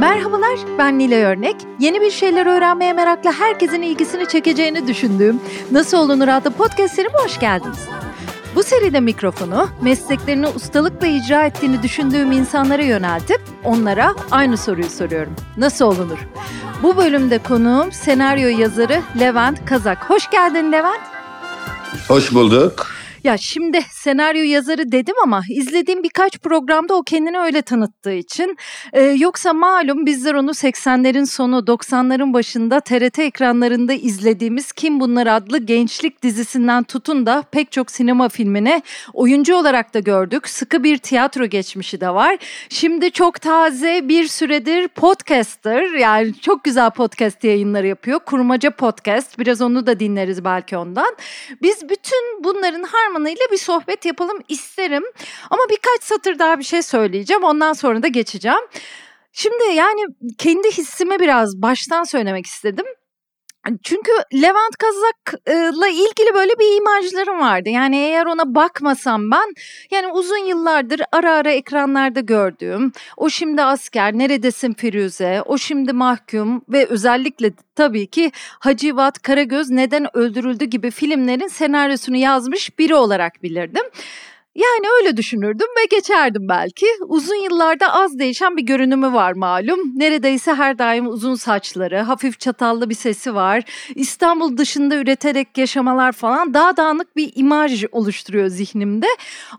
Merhabalar, ben Nilay Örnek. Yeni bir şeyler öğrenmeye merakla herkesin ilgisini çekeceğini düşündüğüm Nasıl Olunur adlı podcast serime hoş geldiniz. Bu seride mikrofonu mesleklerini ustalıkla icra ettiğini düşündüğüm insanlara yöneltip onlara aynı soruyu soruyorum. Nasıl olunur? Bu bölümde konuğum senaryo yazarı Levent Kazak. Hoş geldin Levent. Hoş bulduk. Ya şimdi senaryo yazarı dedim ama izlediğim birkaç programda o kendini öyle tanıttığı için. Ee, yoksa malum bizler onu 80'lerin sonu 90'ların başında TRT ekranlarında izlediğimiz Kim Bunlar adlı gençlik dizisinden tutun da pek çok sinema filmine oyuncu olarak da gördük. Sıkı bir tiyatro geçmişi de var. Şimdi çok taze bir süredir podcaster yani çok güzel podcast yayınları yapıyor. Kurmaca Podcast biraz onu da dinleriz belki ondan. Biz bütün bunların harman ile bir sohbet yapalım isterim. Ama birkaç satır daha bir şey söyleyeceğim. Ondan sonra da geçeceğim. Şimdi yani kendi hissimi biraz baştan söylemek istedim. Çünkü Levent Kazak'la ilgili böyle bir imajlarım vardı. Yani eğer ona bakmasam ben yani uzun yıllardır ara ara ekranlarda gördüğüm o şimdi asker neredesin Firuze o şimdi mahkum ve özellikle tabii ki Hacivat Karagöz neden öldürüldü gibi filmlerin senaryosunu yazmış biri olarak bilirdim. Yani öyle düşünürdüm ve geçerdim belki. Uzun yıllarda az değişen bir görünümü var malum. Neredeyse her daim uzun saçları, hafif çatallı bir sesi var. İstanbul dışında üreterek yaşamalar falan daha dağınık bir imaj oluşturuyor zihnimde.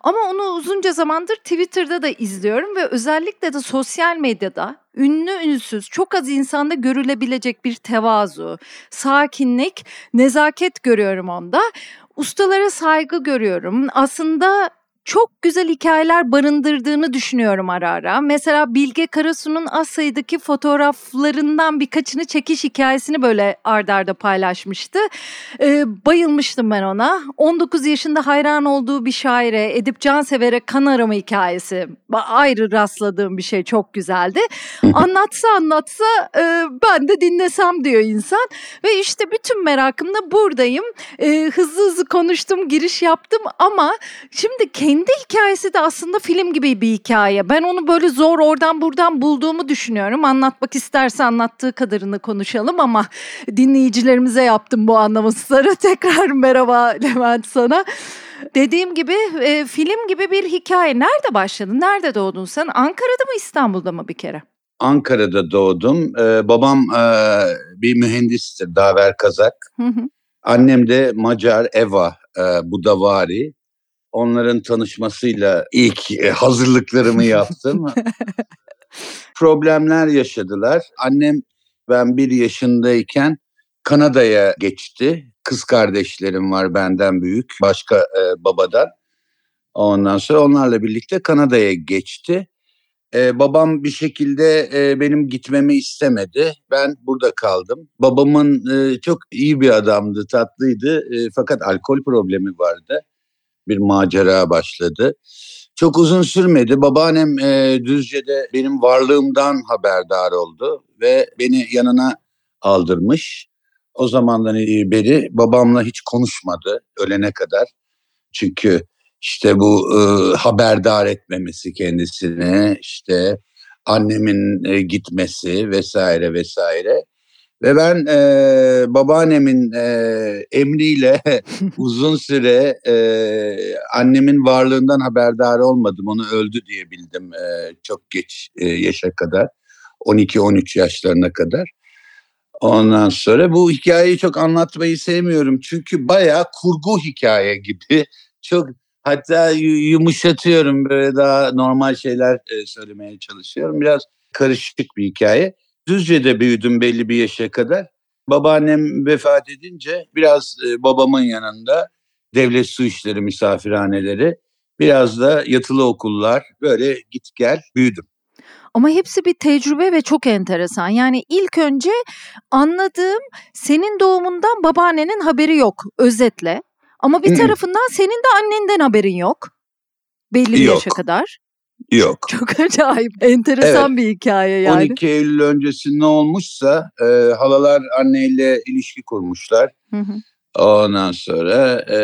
Ama onu uzunca zamandır Twitter'da da izliyorum ve özellikle de sosyal medyada ünlü ünsüz çok az insanda görülebilecek bir tevazu, sakinlik, nezaket görüyorum onda. Ustalara saygı görüyorum. Aslında çok güzel hikayeler barındırdığını düşünüyorum ara ara. Mesela Bilge Karasu'nun az sayıdaki fotoğraflarından birkaçını çekiş hikayesini böyle ardarda arda paylaşmıştı. Ee, bayılmıştım ben ona. 19 yaşında hayran olduğu bir şaire Edip Cansever'e kan arama hikayesi. Ayrı rastladığım bir şey çok güzeldi. Anlatsa anlatsa e, ben de dinlesem diyor insan. Ve işte bütün merakımla buradayım. E, hızlı hızlı konuştum, giriş yaptım ama şimdi kendi kendi hikayesi de aslında film gibi bir hikaye. Ben onu böyle zor oradan buradan bulduğumu düşünüyorum. Anlatmak isterse anlattığı kadarını konuşalım ama dinleyicilerimize yaptım bu anlamasları. Tekrar merhaba Levent sana. Dediğim gibi e, film gibi bir hikaye. Nerede başladın? Nerede doğdun sen? Ankara'da mı İstanbul'da mı bir kere? Ankara'da doğdum. Ee, babam e, bir mühendistir, Daver Kazak. Hı hı. Annem de Macar Eva e, Budavari onların tanışmasıyla ilk e, hazırlıklarımı yaptım. Problemler yaşadılar. Annem ben bir yaşındayken Kanada'ya geçti. Kız kardeşlerim var benden büyük başka e, babadan. Ondan sonra onlarla birlikte Kanada'ya geçti. Ee, babam bir şekilde e, benim gitmemi istemedi. Ben burada kaldım. Babamın e, çok iyi bir adamdı, tatlıydı. E, fakat alkol problemi vardı bir macera başladı. Çok uzun sürmedi. Babaannem e, Düzce'de benim varlığımdan haberdar oldu ve beni yanına aldırmış. O zamandan beri babamla hiç konuşmadı ölene kadar. Çünkü işte bu e, haberdar etmemesi kendisine, işte annemin e, gitmesi vesaire vesaire. Ve ben e, babaannemin e, emriyle uzun süre e, annemin varlığından haberdar olmadım. Onu öldü diye bildim e, çok geç e, yaşa kadar. 12-13 yaşlarına kadar. Ondan sonra bu hikayeyi çok anlatmayı sevmiyorum. Çünkü bayağı kurgu hikaye gibi. Çok hatta yumuşatıyorum böyle daha normal şeyler e, söylemeye çalışıyorum. Biraz karışık bir hikaye. Düzce'de büyüdüm belli bir yaşa kadar. Babaannem vefat edince biraz e, babamın yanında devlet su işleri misafirhaneleri, biraz da yatılı okullar böyle git gel büyüdüm. Ama hepsi bir tecrübe ve çok enteresan. Yani ilk önce anladığım senin doğumundan babaannenin haberi yok özetle. Ama bir tarafından senin de annenden haberin yok. Belli bir yok. yaşa kadar. Yok. Çok acayip, enteresan evet. bir hikaye yani. 12 Eylül öncesi ne olmuşsa e, halalar anneyle ilişki kurmuşlar. Hı hı. Ondan sonra e,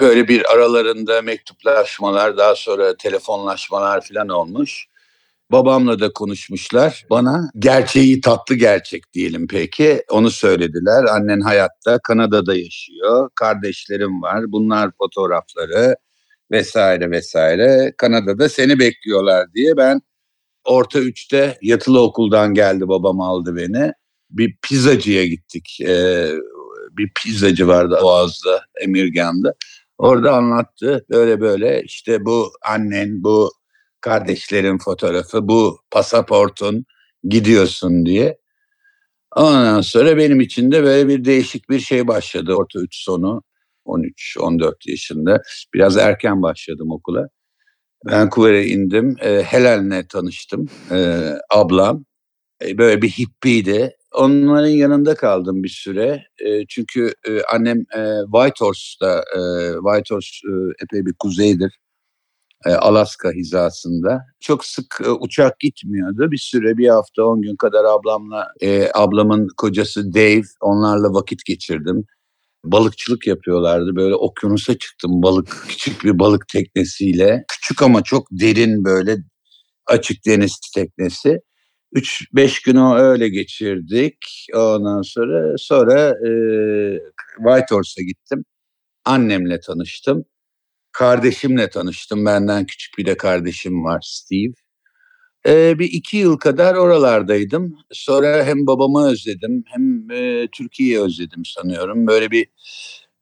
böyle bir aralarında mektuplaşmalar, daha sonra telefonlaşmalar falan olmuş. Babamla da konuşmuşlar. Bana gerçeği tatlı gerçek diyelim peki. Onu söylediler. Annen hayatta Kanada'da yaşıyor. Kardeşlerim var. Bunlar fotoğrafları vesaire vesaire. Kanada'da seni bekliyorlar diye ben orta üçte yatılı okuldan geldi babam aldı beni. Bir pizzacıya gittik. Ee, bir pizzacı vardı Boğaz'da, Emirgan'da. Orada anlattı böyle böyle işte bu annen, bu kardeşlerin fotoğrafı, bu pasaportun gidiyorsun diye. Ondan sonra benim için de böyle bir değişik bir şey başladı. Orta üç sonu 13-14 yaşında. Biraz erken başladım okula. Vancouver'e indim. E, Helen'le tanıştım. E, ablam. E, böyle bir hippiydi. Onların yanında kaldım bir süre. E, çünkü e, annem e, Whitehorse'da, e, Whitehorse e, epey bir kuzeydir. E, Alaska hizasında. Çok sık e, uçak gitmiyordu. Bir süre bir hafta on gün kadar ablamla, e, ablamın kocası Dave onlarla vakit geçirdim. Balıkçılık yapıyorlardı. Böyle okyanusa çıktım balık, küçük bir balık teknesiyle. Küçük ama çok derin böyle açık deniz teknesi. 3-5 gün o öyle geçirdik. Ondan sonra sonra e, Whitehorse'a gittim. Annemle tanıştım. Kardeşimle tanıştım. Benden küçük bir de kardeşim var Steve. Ee, bir iki yıl kadar oralardaydım. Sonra hem babamı özledim hem e, Türkiye'yi özledim sanıyorum. Böyle bir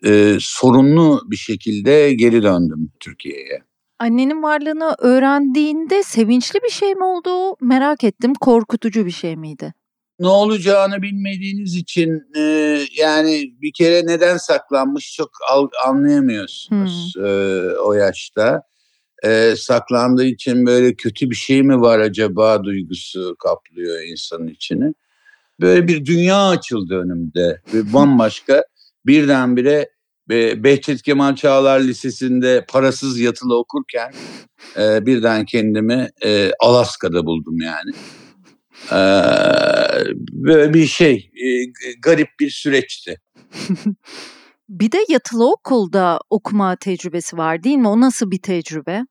e, sorunlu bir şekilde geri döndüm Türkiye'ye. Annenin varlığını öğrendiğinde sevinçli bir şey mi oldu? Merak ettim. Korkutucu bir şey miydi? Ne olacağını bilmediğiniz için e, yani bir kere neden saklanmış çok anlayamıyorsunuz hmm. e, o yaşta. E, saklandığı için böyle kötü bir şey mi var acaba duygusu kaplıyor insanın içini. Böyle bir dünya açıldı önümde. Bir bambaşka birdenbire Behçet Kemal Çağlar Lisesi'nde parasız yatılı okurken e, birden kendimi e, Alaska'da buldum yani. E, böyle bir şey, e, garip bir süreçti. bir de yatılı okulda okuma tecrübesi var değil mi? O nasıl bir tecrübe?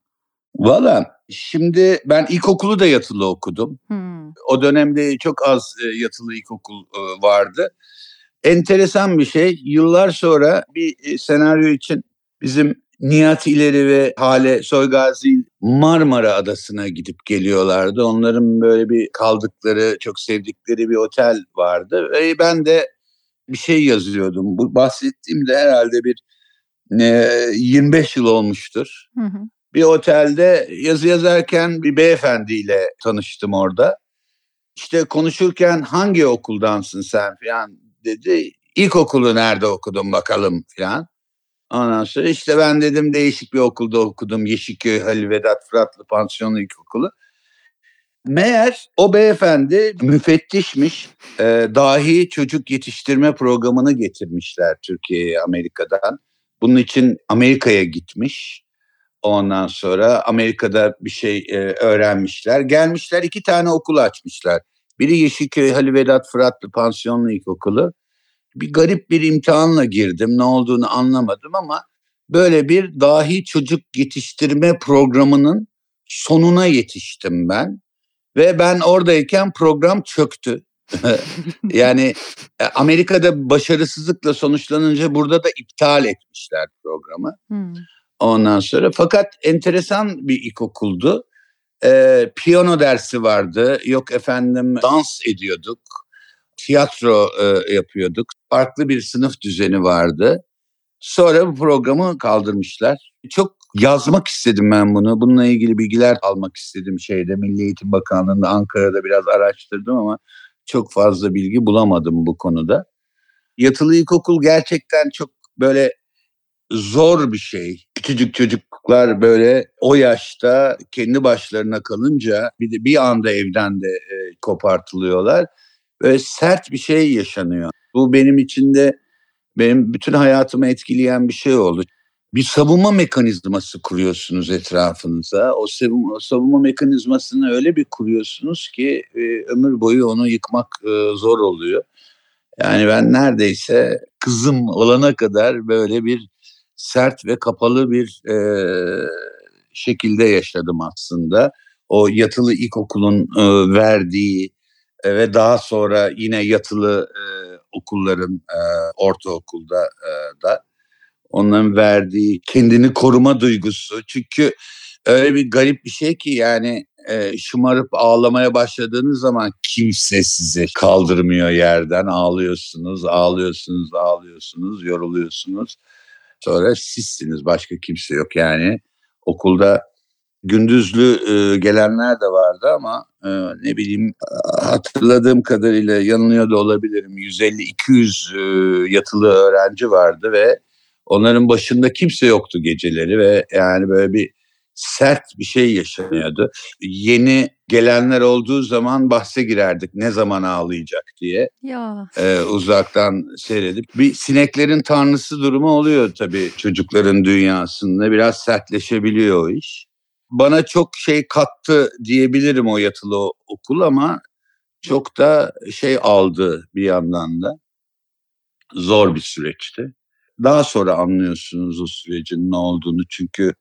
Valla şimdi ben ilkokulu da yatılı okudum. Hmm. O dönemde çok az e, yatılı ilkokul e, vardı enteresan bir şey. Yıllar sonra bir e, senaryo için bizim Nihat İleri ve Hale Soygazi Marmara Adası'na gidip geliyorlardı. Onların böyle bir kaldıkları, çok sevdikleri bir otel vardı. Ve ben de bir şey yazıyordum. Bu bahsettiğim de herhalde bir e, 25 yıl olmuştur. Hı hı. Bir otelde yazı yazarken bir beyefendiyle tanıştım orada. İşte konuşurken hangi okuldansın sen falan dedi. İlkokulu nerede okudun bakalım falan. Ondan sonra işte ben dedim değişik bir okulda okudum. Yeşilköy Halil Vedat Fıratlı Pansiyonlu İlkokulu. Meğer o beyefendi müfettişmiş. E, dahi çocuk yetiştirme programını getirmişler Türkiye'ye Amerika'dan. Bunun için Amerika'ya gitmiş. Ondan sonra Amerika'da bir şey e, öğrenmişler. Gelmişler iki tane okul açmışlar. Biri Yeşilköy Halil Vedat Fıratlı Pansiyonlu İlkokulu. Bir garip bir imtihanla girdim. Ne olduğunu anlamadım ama böyle bir dahi çocuk yetiştirme programının sonuna yetiştim ben. Ve ben oradayken program çöktü. yani e, Amerika'da başarısızlıkla sonuçlanınca burada da iptal etmişler programı. Hmm. Ondan sonra fakat enteresan bir ilkokuldu e, piyano dersi vardı. Yok efendim dans ediyorduk. Tiyatro e, yapıyorduk. Farklı bir sınıf düzeni vardı. Sonra bu programı kaldırmışlar. Çok yazmak istedim ben bunu. Bununla ilgili bilgiler almak istedim şeyde Milli Eğitim Bakanlığı'nda Ankara'da biraz araştırdım ama çok fazla bilgi bulamadım bu konuda. Yatılı ilkokul gerçekten çok böyle zor bir şey. Küçücük çocuklar böyle o yaşta kendi başlarına kalınca bir de bir anda evden de e, kopartılıyorlar. Böyle sert bir şey yaşanıyor. Bu benim için de benim bütün hayatımı etkileyen bir şey oldu. Bir savunma mekanizması kuruyorsunuz etrafınıza. O savunma, savunma mekanizmasını öyle bir kuruyorsunuz ki e, ömür boyu onu yıkmak e, zor oluyor. Yani ben neredeyse kızım olana kadar böyle bir sert ve kapalı bir e, şekilde yaşadım aslında. o yatılı ilkokulun e, verdiği e, ve daha sonra yine yatılı e, okulların e, ortaokulda e, da onların verdiği kendini koruma duygusu. Çünkü öyle bir garip bir şey ki yani e, şımarıp ağlamaya başladığınız zaman kimse sizi kaldırmıyor yerden. Ağlıyorsunuz, ağlıyorsunuz, ağlıyorsunuz, yoruluyorsunuz. Sonra sizsiniz, başka kimse yok yani. Okulda gündüzlü e, gelenler de vardı ama e, ne bileyim hatırladığım kadarıyla yanılıyor da olabilirim. 150-200 e, yatılı öğrenci vardı ve onların başında kimse yoktu geceleri ve yani böyle bir sert bir şey yaşanıyordu. Yeni gelenler olduğu zaman bahse girerdik ne zaman ağlayacak diye. Ya. Ee, uzaktan seyredip. Bir sineklerin tanrısı durumu oluyor tabii çocukların dünyasında. Biraz sertleşebiliyor o iş. Bana çok şey kattı diyebilirim o yatılı okul ama çok da şey aldı bir yandan da. Zor bir süreçti. Daha sonra anlıyorsunuz o sürecin ne olduğunu çünkü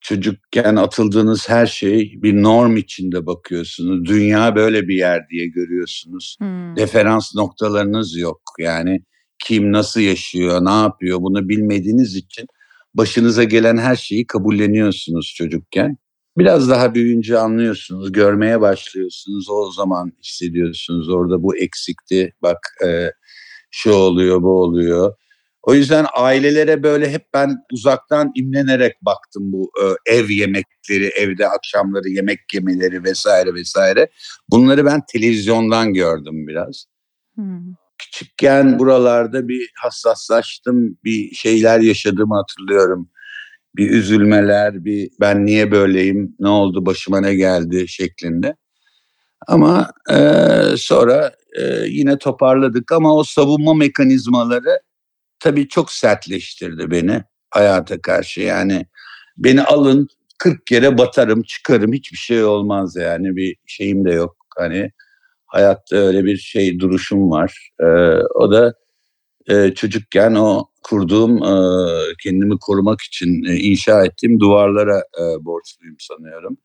çocukken atıldığınız her şey bir norm içinde bakıyorsunuz. Dünya böyle bir yer diye görüyorsunuz. Hmm. Referans noktalarınız yok. Yani kim nasıl yaşıyor, ne yapıyor bunu bilmediğiniz için başınıza gelen her şeyi kabulleniyorsunuz çocukken. Biraz daha büyüyünce anlıyorsunuz, görmeye başlıyorsunuz. O zaman hissediyorsunuz orada bu eksikti. Bak e, şu oluyor, bu oluyor. O yüzden ailelere böyle hep ben uzaktan imlenerek baktım bu e, ev yemekleri, evde akşamları yemek yemeleri vesaire vesaire. Bunları ben televizyondan gördüm biraz. Hmm. Küçükken buralarda bir hassaslaştım, bir şeyler yaşadığımı hatırlıyorum. Bir üzülmeler, bir ben niye böyleyim, ne oldu, başıma ne geldi şeklinde. Ama e, sonra e, yine toparladık ama o savunma mekanizmaları tabii çok sertleştirdi beni hayata karşı. Yani beni alın 40 kere batarım çıkarım hiçbir şey olmaz yani bir şeyim de yok. Hani hayatta öyle bir şey duruşum var. Ee, o da e, çocukken o kurduğum e, kendimi korumak için e, inşa ettiğim duvarlara e, borçluyum sanıyorum.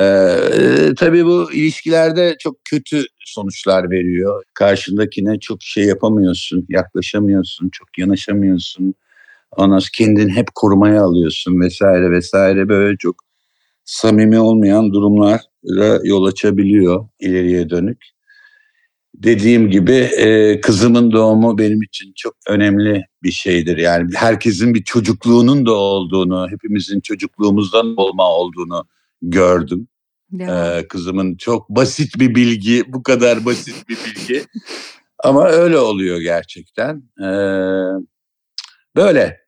Ee, tabii bu ilişkilerde çok kötü sonuçlar veriyor. Karşındakine çok şey yapamıyorsun, yaklaşamıyorsun, çok yanaşamıyorsun. Ondan sonra kendini hep korumaya alıyorsun vesaire vesaire böyle çok samimi olmayan durumlara yol açabiliyor ileriye dönük. Dediğim gibi e, kızımın doğumu benim için çok önemli bir şeydir. Yani herkesin bir çocukluğunun da olduğunu, hepimizin çocukluğumuzdan olma olduğunu gördüm. Ee, kızımın çok basit bir bilgi, bu kadar basit bir bilgi. Ama öyle oluyor gerçekten. Ee, böyle.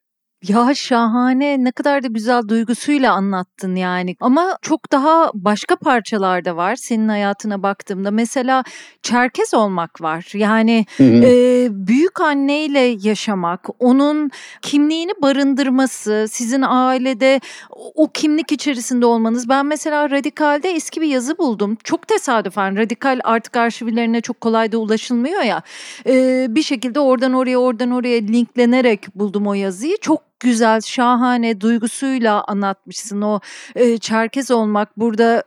Ya şahane ne kadar da güzel duygusuyla anlattın yani. Ama çok daha başka parçalar da var senin hayatına baktığımda. Mesela Çerkez olmak var. Yani e, büyük anneyle yaşamak, onun kimliğini barındırması, sizin ailede o kimlik içerisinde olmanız. Ben mesela Radikal'de eski bir yazı buldum. Çok tesadüfen Radikal artık arşivlerine çok kolay da ulaşılmıyor ya. E, bir şekilde oradan oraya oradan oraya linklenerek buldum o yazıyı. Çok güzel, şahane duygusuyla anlatmışsın. O e, Çerkez olmak burada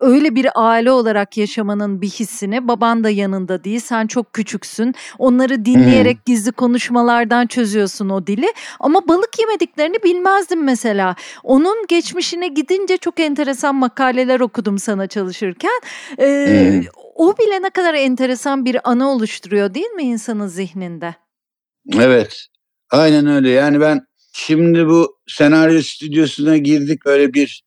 öyle bir aile olarak yaşamanın bir hissini baban da yanında değil sen çok küçüksün onları dinleyerek hmm. gizli konuşmalardan çözüyorsun o dili ama balık yemediklerini bilmezdim mesela onun geçmişine gidince çok enteresan makaleler okudum sana çalışırken ee, hmm. o bile ne kadar enteresan bir anı oluşturuyor değil mi insanın zihninde? Evet aynen öyle yani ben Şimdi bu senaryo stüdyosuna girdik böyle bir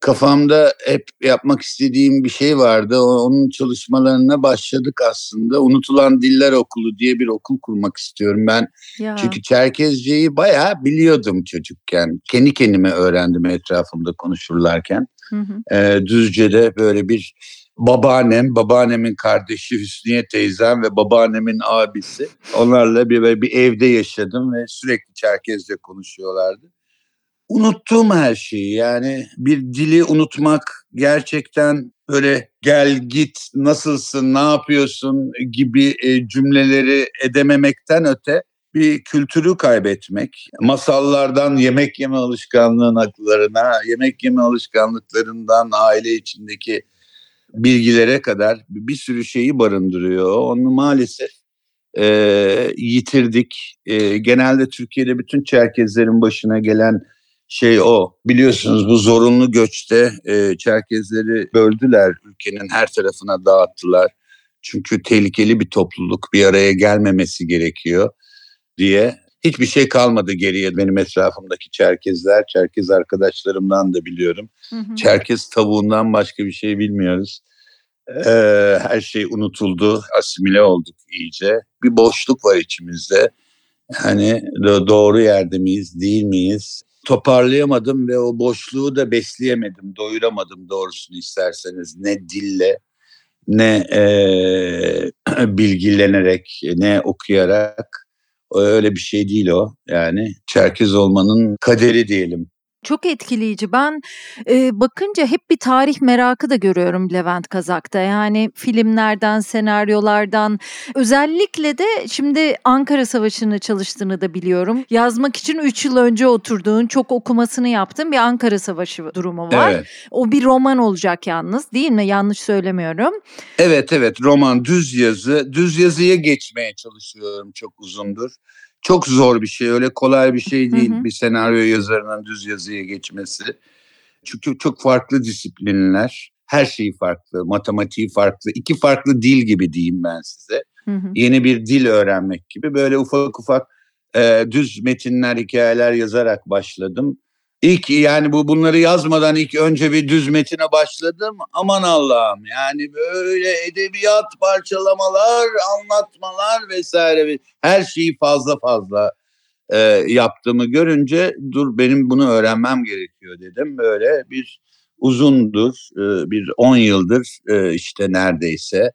kafamda hep yapmak istediğim bir şey vardı. Onun çalışmalarına başladık aslında. Unutulan Diller Okulu diye bir okul kurmak istiyorum ben. Ya. Çünkü Çerkezceyi bayağı biliyordum çocukken. Kendi kendime öğrendim etrafımda konuşurlarken. Hı hı. Ee, Düzce'de böyle bir babaannem, babaannemin kardeşi Hüsniye teyzem ve babaannemin abisi. Onlarla bir, bir evde yaşadım ve sürekli Çerkezce konuşuyorlardı. Unuttuğum her şeyi yani bir dili unutmak gerçekten böyle gel git nasılsın ne yapıyorsun gibi e, cümleleri edememekten öte bir kültürü kaybetmek, masallardan yemek yeme alışkanlığına, yemek yeme alışkanlıklarından aile içindeki bilgilere kadar bir sürü şeyi barındırıyor. Onu maalesef e, yitirdik. E, genelde Türkiye'de bütün Çerkezlerin başına gelen şey o. Biliyorsunuz bu zorunlu göçte e, Çerkezleri böldüler, ülkenin her tarafına dağıttılar. Çünkü tehlikeli bir topluluk bir araya gelmemesi gerekiyor diye. Hiçbir şey kalmadı geriye benim etrafımdaki Çerkezler, Çerkez arkadaşlarımdan da biliyorum. Hı hı. Çerkez tavuğundan başka bir şey bilmiyoruz. Ee, her şey unutuldu, asimile olduk iyice. Bir boşluk var içimizde. Hani doğru yerde miyiz, değil miyiz? Toparlayamadım ve o boşluğu da besleyemedim, doyuramadım doğrusunu isterseniz. Ne dille, ne e, bilgilenerek, ne okuyarak. Öyle bir şey değil o. Yani Çerkez olmanın kaderi diyelim. Çok etkileyici. Ben e, bakınca hep bir tarih merakı da görüyorum Levent Kazak'ta. Yani filmlerden, senaryolardan özellikle de şimdi Ankara Savaşı'nı çalıştığını da biliyorum. Yazmak için 3 yıl önce oturduğun, çok okumasını yaptığın bir Ankara Savaşı durumu var. Evet. O bir roman olacak yalnız değil mi? Yanlış söylemiyorum. Evet evet roman düz yazı. Düz yazıya geçmeye çalışıyorum çok uzundur çok zor bir şey. Öyle kolay bir şey değil hı hı. bir senaryo yazarının düz yazıya geçmesi. Çünkü çok farklı disiplinler. Her şeyi farklı, matematiği farklı. iki farklı dil gibi diyeyim ben size. Hı hı. Yeni bir dil öğrenmek gibi. Böyle ufak ufak e, düz metinler, hikayeler yazarak başladım. İlk yani bu bunları yazmadan ilk önce bir düz metine başladım. Aman Allah'ım yani böyle edebiyat parçalamalar, anlatmalar vesaire her şeyi fazla fazla e, yaptığımı görünce dur benim bunu öğrenmem gerekiyor dedim. Böyle bir uzundur, e, bir 10 yıldır e, işte neredeyse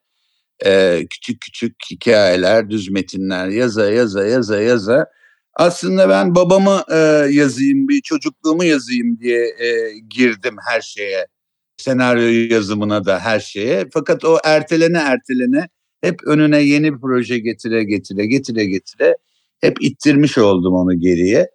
e, küçük küçük hikayeler, düz metinler yaza yaza yaza yaza aslında ben babamı e, yazayım, bir çocukluğumu yazayım diye e, girdim her şeye. Senaryo yazımına da her şeye. Fakat o ertelene ertelene hep önüne yeni bir proje getire getire getire getire hep ittirmiş oldum onu geriye.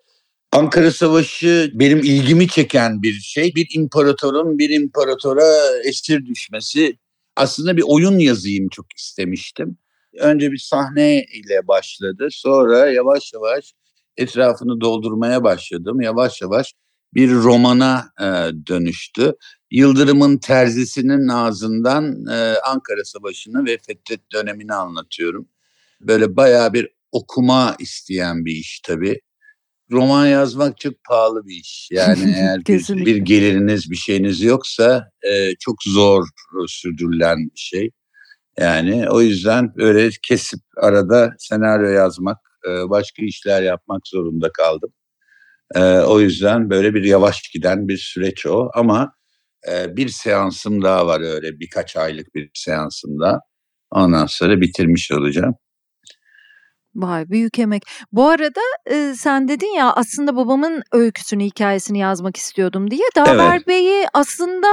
Ankara Savaşı benim ilgimi çeken bir şey. Bir imparatorun bir imparatora esir düşmesi. Aslında bir oyun yazayım çok istemiştim. Önce bir sahne ile başladı. Sonra yavaş yavaş etrafını doldurmaya başladım. Yavaş yavaş bir romana e, dönüştü. Yıldırım'ın terzisinin ağzından e, Ankara Savaşı'nı ve Fetret dönemini anlatıyorum. Böyle bayağı bir okuma isteyen bir iş tabii. Roman yazmak çok pahalı bir iş. Yani eğer bir, bir geliriniz bir şeyiniz yoksa e, çok zor sürdürülen bir şey. Yani o yüzden öyle kesip arada senaryo yazmak e, başka işler yapmak zorunda kaldım. E, o yüzden böyle bir yavaş giden bir süreç o ama e, bir seansım daha var öyle birkaç aylık bir seansım daha. Ondan sonra bitirmiş olacağım. Vay büyük emek. Bu arada e, sen dedin ya aslında babamın öyküsünü, hikayesini yazmak istiyordum diye. Daver evet. Bey'i aslında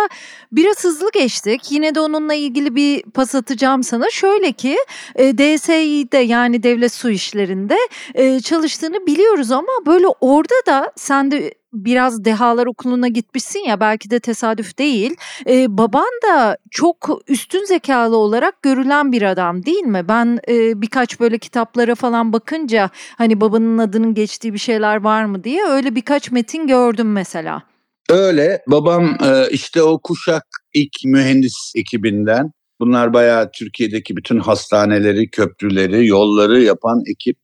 biraz hızlı geçtik. Yine de onunla ilgili bir pas atacağım sana. Şöyle ki e, DSİ'de yani Devlet Su İşleri'nde e, çalıştığını biliyoruz ama böyle orada da sen de biraz dehalar okuluna gitmişsin ya belki de tesadüf değil. Ee, baban da çok üstün zekalı olarak görülen bir adam değil mi? Ben e, birkaç böyle kitaplara falan bakınca hani babanın adının geçtiği bir şeyler var mı diye öyle birkaç metin gördüm mesela. Öyle. Babam e, işte o kuşak ilk mühendis ekibinden. Bunlar bayağı Türkiye'deki bütün hastaneleri, köprüleri, yolları yapan ekip.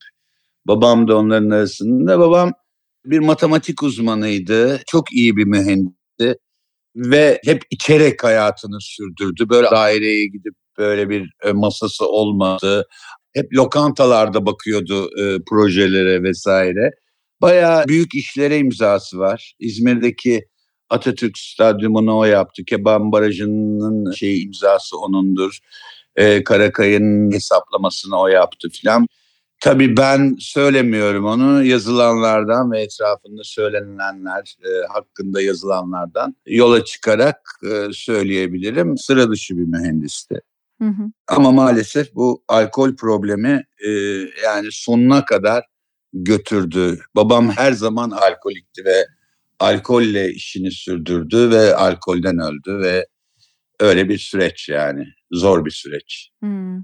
Babam da onların arasında. Babam bir matematik uzmanıydı. Çok iyi bir mühendisti ve hep içerek hayatını sürdürdü. Böyle daireye gidip böyle bir e, masası olmadı. Hep lokantalarda bakıyordu e, projelere vesaire. Bayağı büyük işlere imzası var. İzmir'deki Atatürk Stadyumunu o yaptı. Keban Barajı'nın şey imzası onundur. E, Karakay'ın hesaplamasını o yaptı filan. Tabii ben söylemiyorum onu yazılanlardan ve etrafında söylenenler e, hakkında yazılanlardan yola çıkarak e, söyleyebilirim. Sıra dışı bir mühendisti. Hı hı. Ama maalesef bu alkol problemi e, yani sonuna kadar götürdü. Babam her zaman alkolikti ve alkolle işini sürdürdü ve alkolden öldü ve öyle bir süreç yani zor bir süreç. Hmm.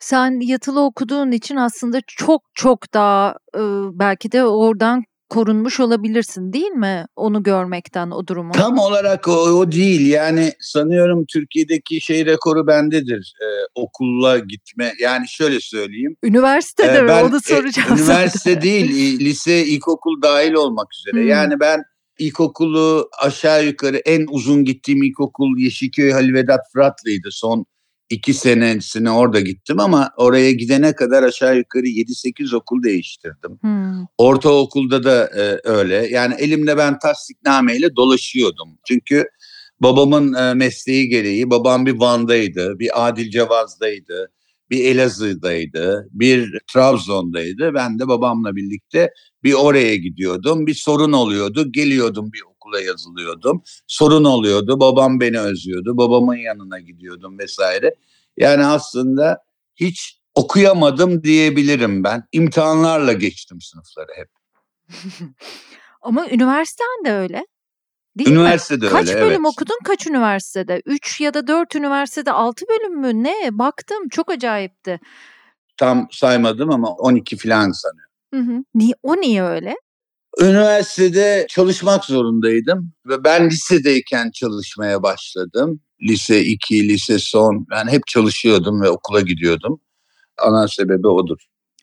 Sen yatılı okuduğun için aslında çok çok daha e, belki de oradan korunmuş olabilirsin değil mi? Onu görmekten o durumu. Tam olarak o, o değil yani sanıyorum Türkiye'deki şey rekoru bendedir. Ee, okulla gitme yani şöyle söyleyeyim. Üniversitede ee, mi ben, onu soracağım. E, üniversite değil lise ilkokul dahil olmak üzere. Hmm. Yani ben ilkokulu aşağı yukarı en uzun gittiğim ilkokul Yeşilköy Halil Vedat Fıratlı'ydı. Son iki senesine orada gittim ama oraya gidene kadar aşağı yukarı 7-8 okul değiştirdim. Hmm. Ortaokulda da e, öyle. Yani elimde ben tasdiknameyle dolaşıyordum. Çünkü babamın e, mesleği gereği babam bir Van'daydı, bir Adil Cevaz'daydı, bir Elazığ'daydı, bir Trabzon'daydı. Ben de babamla birlikte bir oraya gidiyordum. Bir sorun oluyordu. Geliyordum bir okula yazılıyordum. Sorun oluyordu. Babam beni özlüyordu. Babamın yanına gidiyordum vesaire. Yani aslında hiç okuyamadım diyebilirim ben. İmtihanlarla geçtim sınıfları hep. Ama üniversiten de öyle. Değil üniversitede mi? Kaç öyle, bölüm evet. okudun kaç üniversitede? Üç ya da dört üniversitede altı bölüm mü? Ne? Baktım çok acayipti. Tam saymadım ama 12 falan sanıyorum. Hı hı. Niye, o niye öyle? Üniversitede çalışmak zorundaydım ve ben lisedeyken çalışmaya başladım. Lise 2, lise son. Ben hep çalışıyordum ve okula gidiyordum. Ana sebebi odur.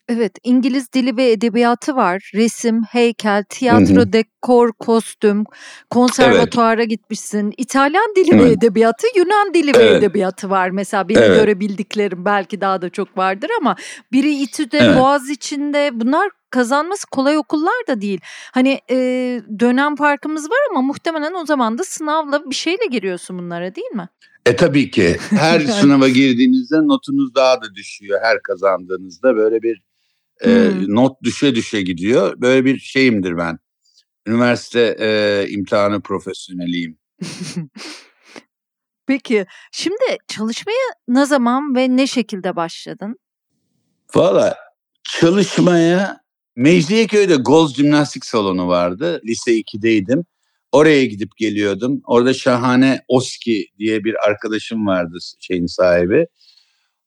Evet, İngiliz dili ve edebiyatı var. Resim, heykel, tiyatro, hı hı. dekor, kostüm, konservatuara evet. gitmişsin. İtalyan dili evet. ve edebiyatı, Yunan dili evet. ve edebiyatı var. Mesela benim evet. görebildiklerim belki daha da çok vardır ama biri İTÜ'de, evet. Boğaz içinde bunlar kazanması kolay okullar da değil. Hani e, dönem farkımız var ama muhtemelen o zaman da sınavla bir şeyle giriyorsun bunlara değil mi? E tabii ki her sınava girdiğinizde notunuz daha da düşüyor her kazandığınızda böyle bir e, not düşe düşe gidiyor. Böyle bir şeyimdir ben. Üniversite e, imtihanı profesyoneliyim. Peki şimdi çalışmaya ne zaman ve ne şekilde başladın? Valla çalışmaya Mecidiyeköy'de Goz Jimnastik Salonu vardı. Lise 2'deydim. Oraya gidip geliyordum. Orada şahane Oski diye bir arkadaşım vardı şeyin sahibi.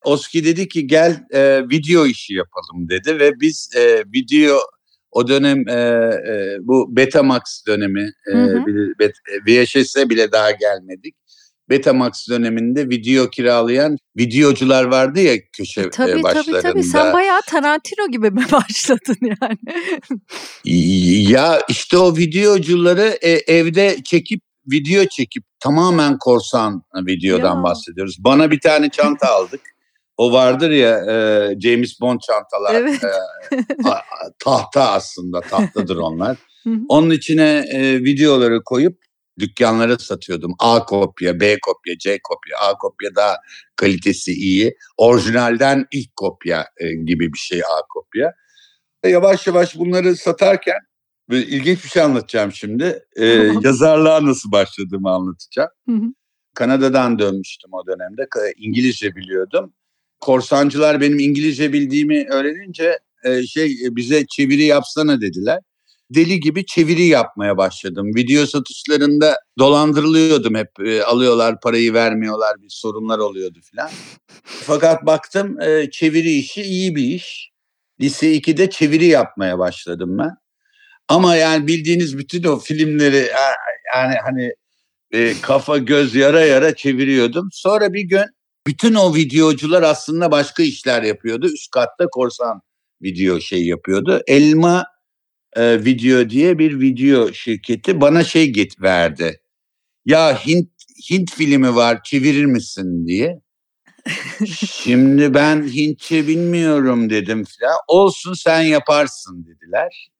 Oski dedi ki gel e, video işi yapalım dedi ve biz e, video o dönem e, e, bu Betamax dönemi e, hı VHS'e bile daha gelmedik. Betamax döneminde video kiralayan videocular vardı ya köşe e, tabii, başlarında. Tabii tabii sen bayağı Tarantino gibi mi başladın yani? ya işte o videocuları e, evde çekip video çekip tamamen korsan videodan ya. bahsediyoruz. Bana bir tane çanta aldık. O vardır ya e, James Bond çantalar. Evet. E, a, tahta aslında tahtadır onlar. Onun içine e, videoları koyup dükkanlara satıyordum. A kopya, B kopya, C kopya. A kopya daha kalitesi iyi. Orijinalden ilk kopya e, gibi bir şey A kopya. E, yavaş yavaş bunları satarken böyle ilginç bir şey anlatacağım şimdi. E, yazarlığa nasıl başladığımı anlatacağım. Kanada'dan dönmüştüm o dönemde. İngilizce biliyordum. Korsancılar benim İngilizce bildiğimi öğrenince e, şey e, bize çeviri yapsana dediler deli gibi çeviri yapmaya başladım. Video satışlarında dolandırılıyordum hep. E, alıyorlar parayı vermiyorlar bir sorunlar oluyordu filan. Fakat baktım e, çeviri işi iyi bir iş. Lise 2'de çeviri yapmaya başladım ben. Ama yani bildiğiniz bütün o filmleri yani hani e, kafa göz yara yara çeviriyordum. Sonra bir gün bütün o videocular aslında başka işler yapıyordu. Üst katta korsan video şey yapıyordu. Elma e, Video diye bir video şirketi bana şey git verdi. Ya Hint Hint filmi var çevirir misin diye. Şimdi ben Hintçe bilmiyorum dedim filan. Olsun sen yaparsın dediler.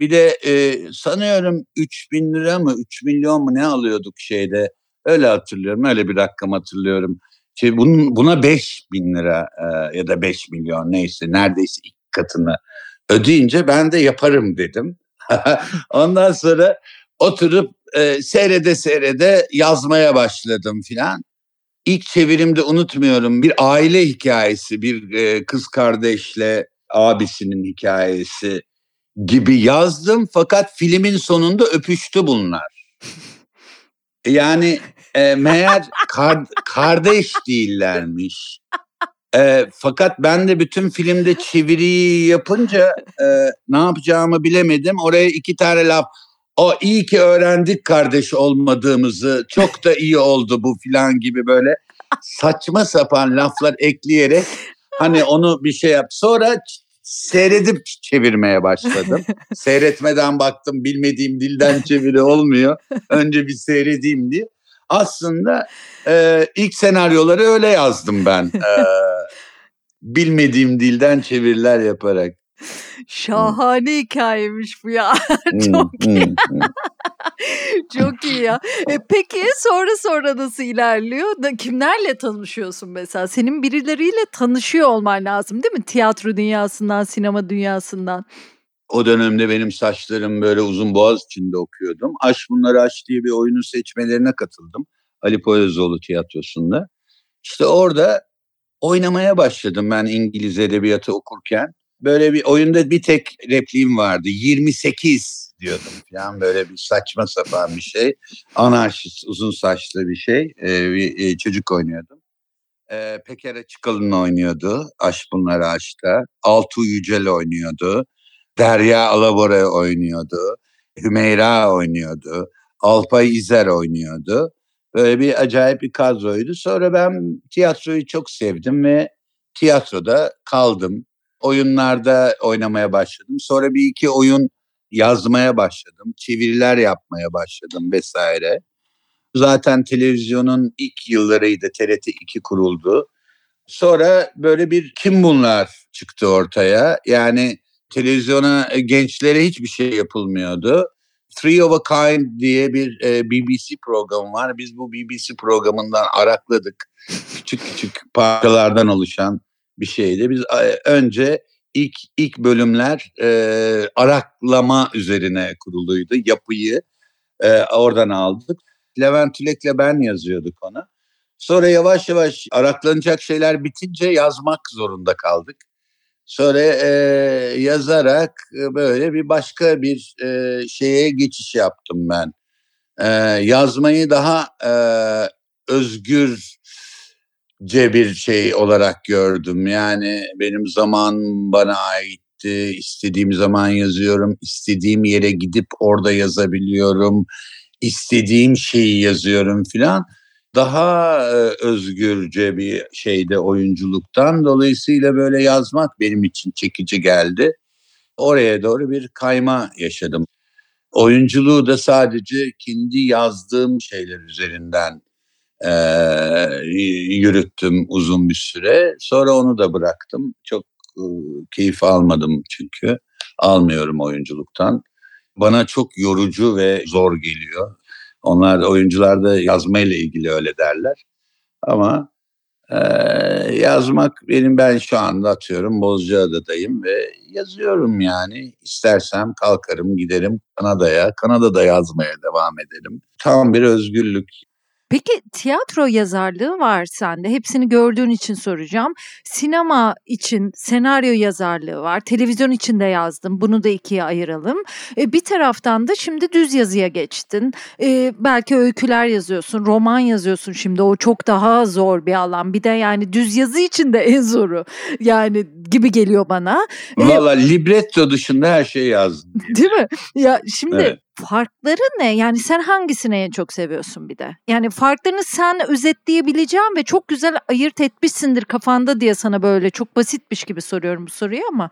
Bir de e, sanıyorum 3 bin lira mı 3 milyon mu ne alıyorduk şeyde. Öyle hatırlıyorum öyle bir rakam hatırlıyorum. Şey, bunun, buna 5 bin lira e, ya da 5 milyon neyse neredeyse ilk katını ödeyince ben de yaparım dedim. Ondan sonra oturup e, seyrede seyrede yazmaya başladım filan. İlk çevirimde unutmuyorum bir aile hikayesi, bir e, kız kardeşle abisinin hikayesi gibi yazdım fakat filmin sonunda öpüştü bunlar. Yani e, meğer kar, kardeş değillermiş. E, fakat ben de bütün filmde çeviriyi yapınca e, ne yapacağımı bilemedim. Oraya iki tane laf o iyi ki öğrendik kardeş olmadığımızı çok da iyi oldu bu filan gibi böyle saçma sapan laflar ekleyerek hani onu bir şey yap. Sonra seyredip çevirmeye başladım. Seyretmeden baktım bilmediğim dilden çeviri olmuyor. Önce bir seyredeyim diye. Aslında e, ilk senaryoları öyle yazdım ben. E, bilmediğim dilden çeviriler yaparak. Şahane hikayemiş bu ya. Çok iyi. Çok iyi ya. E, peki sonra sonra nasıl ilerliyor? Da, kimlerle tanışıyorsun mesela? Senin birileriyle tanışıyor olman lazım değil mi? Tiyatro dünyasından, sinema dünyasından. O dönemde benim saçlarım böyle uzun boğaz içinde okuyordum. Aş Bunları Aş diye bir oyunun seçmelerine katıldım. Ali Poyrazoğlu tiyatrosunda. İşte orada oynamaya başladım ben İngiliz edebiyatı okurken böyle bir oyunda bir tek repliğim vardı. 28 diyordum falan böyle bir saçma sapan bir şey. Anarşist uzun saçlı bir şey. Ee, bir e, çocuk oynuyordum. Ee, Peker Açıkalın oynuyordu. Aşk Bunlar Aşk'ta. Altu Yücel oynuyordu. Derya Alabora oynuyordu. Hümeyra oynuyordu. Alpay İzer oynuyordu. Böyle bir acayip bir kadroydu. Sonra ben tiyatroyu çok sevdim ve tiyatroda kaldım oyunlarda oynamaya başladım. Sonra bir iki oyun yazmaya başladım. Çeviriler yapmaya başladım vesaire. Zaten televizyonun ilk yıllarıydı. TRT 2 kuruldu. Sonra böyle bir kim bunlar çıktı ortaya. Yani televizyona e, gençlere hiçbir şey yapılmıyordu. Three of a Kind diye bir e, BBC programı var. Biz bu BBC programından arakladık. Küçük küçük parçalardan oluşan bir şeydi. Biz e, önce ilk ilk bölümler e, araklama üzerine kuruluydu. Yapıyı e, oradan aldık. Levent Tülek'le ben yazıyorduk onu. Sonra yavaş yavaş araklanacak şeyler bitince yazmak zorunda kaldık. Sonra e, yazarak e, böyle bir başka bir e, şeye geçiş yaptım ben. E, yazmayı daha e, özgür bir şey olarak gördüm. Yani benim zaman bana aitti. İstediğim zaman yazıyorum. İstediğim yere gidip orada yazabiliyorum. İstediğim şeyi yazıyorum filan. Daha e, özgürce bir şeyde oyunculuktan dolayısıyla böyle yazmak benim için çekici geldi. Oraya doğru bir kayma yaşadım. Oyunculuğu da sadece kendi yazdığım şeyler üzerinden e, yürüttüm uzun bir süre. Sonra onu da bıraktım. Çok e, keyif almadım çünkü. Almıyorum oyunculuktan. Bana çok yorucu ve zor geliyor. Onlar oyuncular da yazmayla ilgili öyle derler. Ama e, yazmak benim ben şu anda atıyorum Bozcaada'dayım ve yazıyorum yani. İstersem kalkarım giderim Kanada'ya. Kanada'da yazmaya devam ederim. Tam bir özgürlük. Peki tiyatro yazarlığı var sende. Hepsini gördüğün için soracağım. Sinema için senaryo yazarlığı var. Televizyon için de yazdım. Bunu da ikiye ayıralım. E, bir taraftan da şimdi düz yazıya geçtin. E, belki öyküler yazıyorsun, roman yazıyorsun şimdi. O çok daha zor bir alan. Bir de yani düz yazı için de en zoru. Yani gibi geliyor bana. E, Valla libretto dışında her şeyi yazdım. Değil mi? Ya şimdi evet farkları ne? Yani sen hangisini en çok seviyorsun bir de? Yani farklarını sen özetleyebileceğim ve çok güzel ayırt etmişsindir kafanda diye sana böyle çok basitmiş gibi soruyorum bu soruyu ama.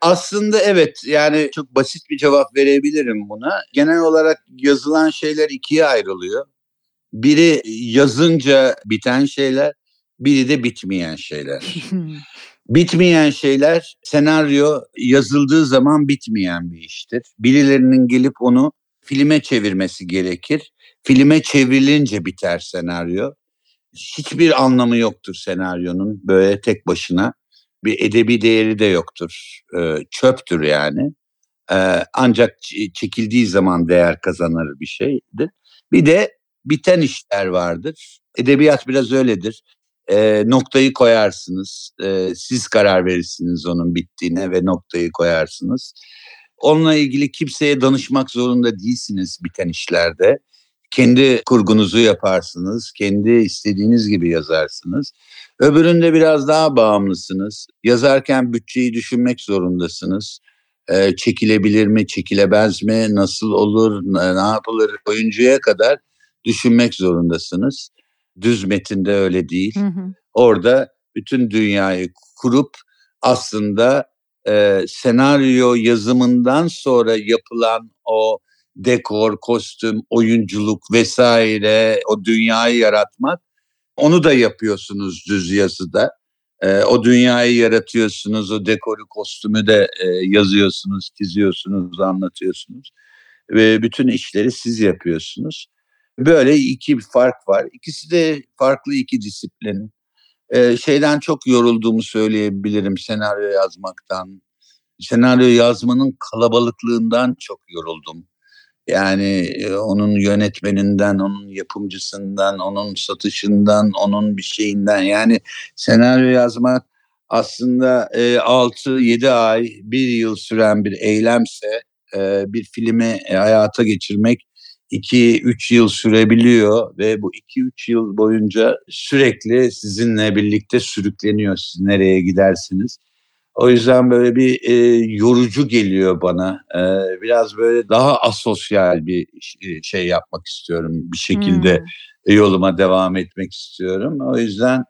Aslında evet yani çok basit bir cevap verebilirim buna. Genel olarak yazılan şeyler ikiye ayrılıyor. Biri yazınca biten şeyler, biri de bitmeyen şeyler. Bitmeyen şeyler senaryo yazıldığı zaman bitmeyen bir iştir. Birilerinin gelip onu filme çevirmesi gerekir. Filme çevrilince biter senaryo. Hiçbir anlamı yoktur senaryonun böyle tek başına. Bir edebi değeri de yoktur. Ee, çöptür yani. Ee, ancak çekildiği zaman değer kazanır bir şeydir. Bir de biten işler vardır. Edebiyat biraz öyledir. Ee, noktayı koyarsınız. Ee, siz karar verirsiniz onun bittiğine ve noktayı koyarsınız Onunla ilgili kimseye danışmak zorunda değilsiniz biten işlerde. Kendi kurgunuzu yaparsınız, kendi istediğiniz gibi yazarsınız. Öbüründe biraz daha bağımlısınız. Yazarken bütçeyi düşünmek zorundasınız. Ee, çekilebilir mi, çekilemez mi, nasıl olur, ne yapılır oyuncuya kadar düşünmek zorundasınız. Düz metinde öyle değil. Hı hı. Orada bütün dünyayı kurup aslında e, senaryo yazımından sonra yapılan o dekor, kostüm, oyunculuk vesaire o dünyayı yaratmak onu da yapıyorsunuz düz yazıda. E, o dünyayı yaratıyorsunuz, o dekoru, kostümü de e, yazıyorsunuz, çiziyorsunuz, anlatıyorsunuz. Ve bütün işleri siz yapıyorsunuz. Böyle iki fark var. İkisi de farklı iki disiplin. Ee, şeyden çok yorulduğumu söyleyebilirim senaryo yazmaktan. Senaryo yazmanın kalabalıklığından çok yoruldum. Yani e, onun yönetmeninden, onun yapımcısından, onun satışından, onun bir şeyinden. Yani senaryo yazmak aslında e, 6-7 ay, bir yıl süren bir eylemse e, bir filmi e, hayata geçirmek 2-3 yıl sürebiliyor ve bu 2-3 yıl boyunca sürekli sizinle birlikte sürükleniyor siz nereye gidersiniz. O yüzden böyle bir e, yorucu geliyor bana. E, biraz böyle daha asosyal bir e, şey yapmak istiyorum. Bir şekilde hmm. yoluma devam etmek istiyorum. O yüzden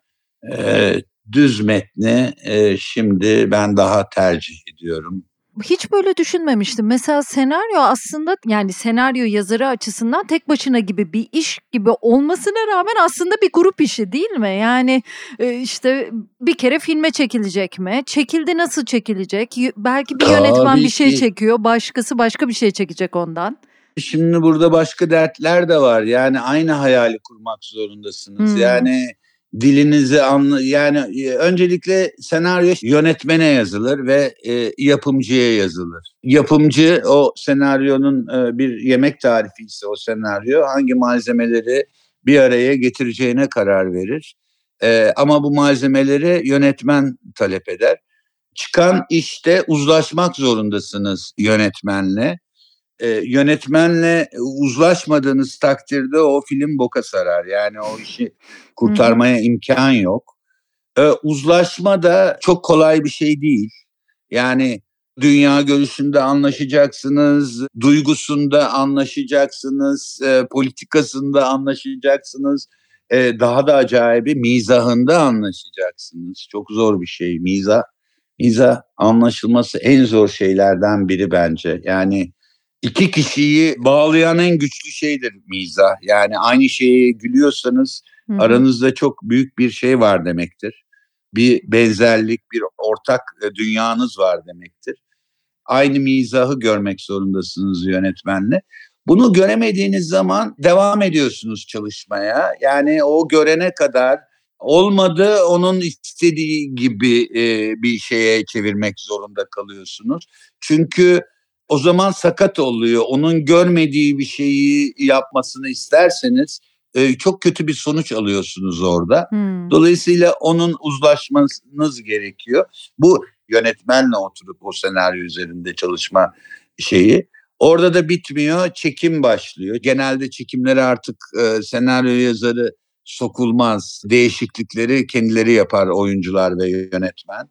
e, düz metni e, şimdi ben daha tercih ediyorum. Hiç böyle düşünmemiştim. Mesela senaryo aslında yani senaryo yazarı açısından tek başına gibi bir iş gibi olmasına rağmen aslında bir grup işi değil mi? Yani e, işte bir kere filme çekilecek mi? Çekildi nasıl çekilecek? Belki bir yönetmen Tabii bir şey ki. çekiyor, başkası başka bir şey çekecek ondan. Şimdi burada başka dertler de var. Yani aynı hayali kurmak zorundasınız. Hmm. Yani dilinizi anla yani e, öncelikle senaryo yönetmene yazılır ve e, yapımcıya yazılır. Yapımcı o senaryonun e, bir yemek tarifi ise o senaryo hangi malzemeleri bir araya getireceğine karar verir. E, ama bu malzemeleri yönetmen talep eder. Çıkan işte uzlaşmak zorundasınız yönetmenle e, yönetmenle uzlaşmadığınız takdirde o film boka sarar. Yani o işi kurtarmaya imkan yok. E, uzlaşma da çok kolay bir şey değil. Yani dünya görüşünde anlaşacaksınız, duygusunda anlaşacaksınız, e, politikasında anlaşacaksınız. E, daha da acayibi mizahında anlaşacaksınız. Çok zor bir şey mizah. Mizah anlaşılması en zor şeylerden biri bence. Yani iki kişiyi bağlayan en güçlü şeydir mizah. Yani aynı şeye gülüyorsanız Hı-hı. aranızda çok büyük bir şey var demektir. Bir benzerlik, bir ortak e, dünyanız var demektir. Aynı mizahı görmek zorundasınız yönetmenle. Bunu göremediğiniz zaman devam ediyorsunuz çalışmaya. Yani o görene kadar olmadı onun istediği gibi e, bir şeye çevirmek zorunda kalıyorsunuz. Çünkü o zaman sakat oluyor. Onun görmediği bir şeyi yapmasını isterseniz e, çok kötü bir sonuç alıyorsunuz orada. Hmm. Dolayısıyla onun uzlaşmanız gerekiyor. Bu yönetmenle oturup o senaryo üzerinde çalışma şeyi. Orada da bitmiyor, çekim başlıyor. Genelde çekimleri artık e, senaryo yazarı sokulmaz. Değişiklikleri kendileri yapar oyuncular ve yönetmen.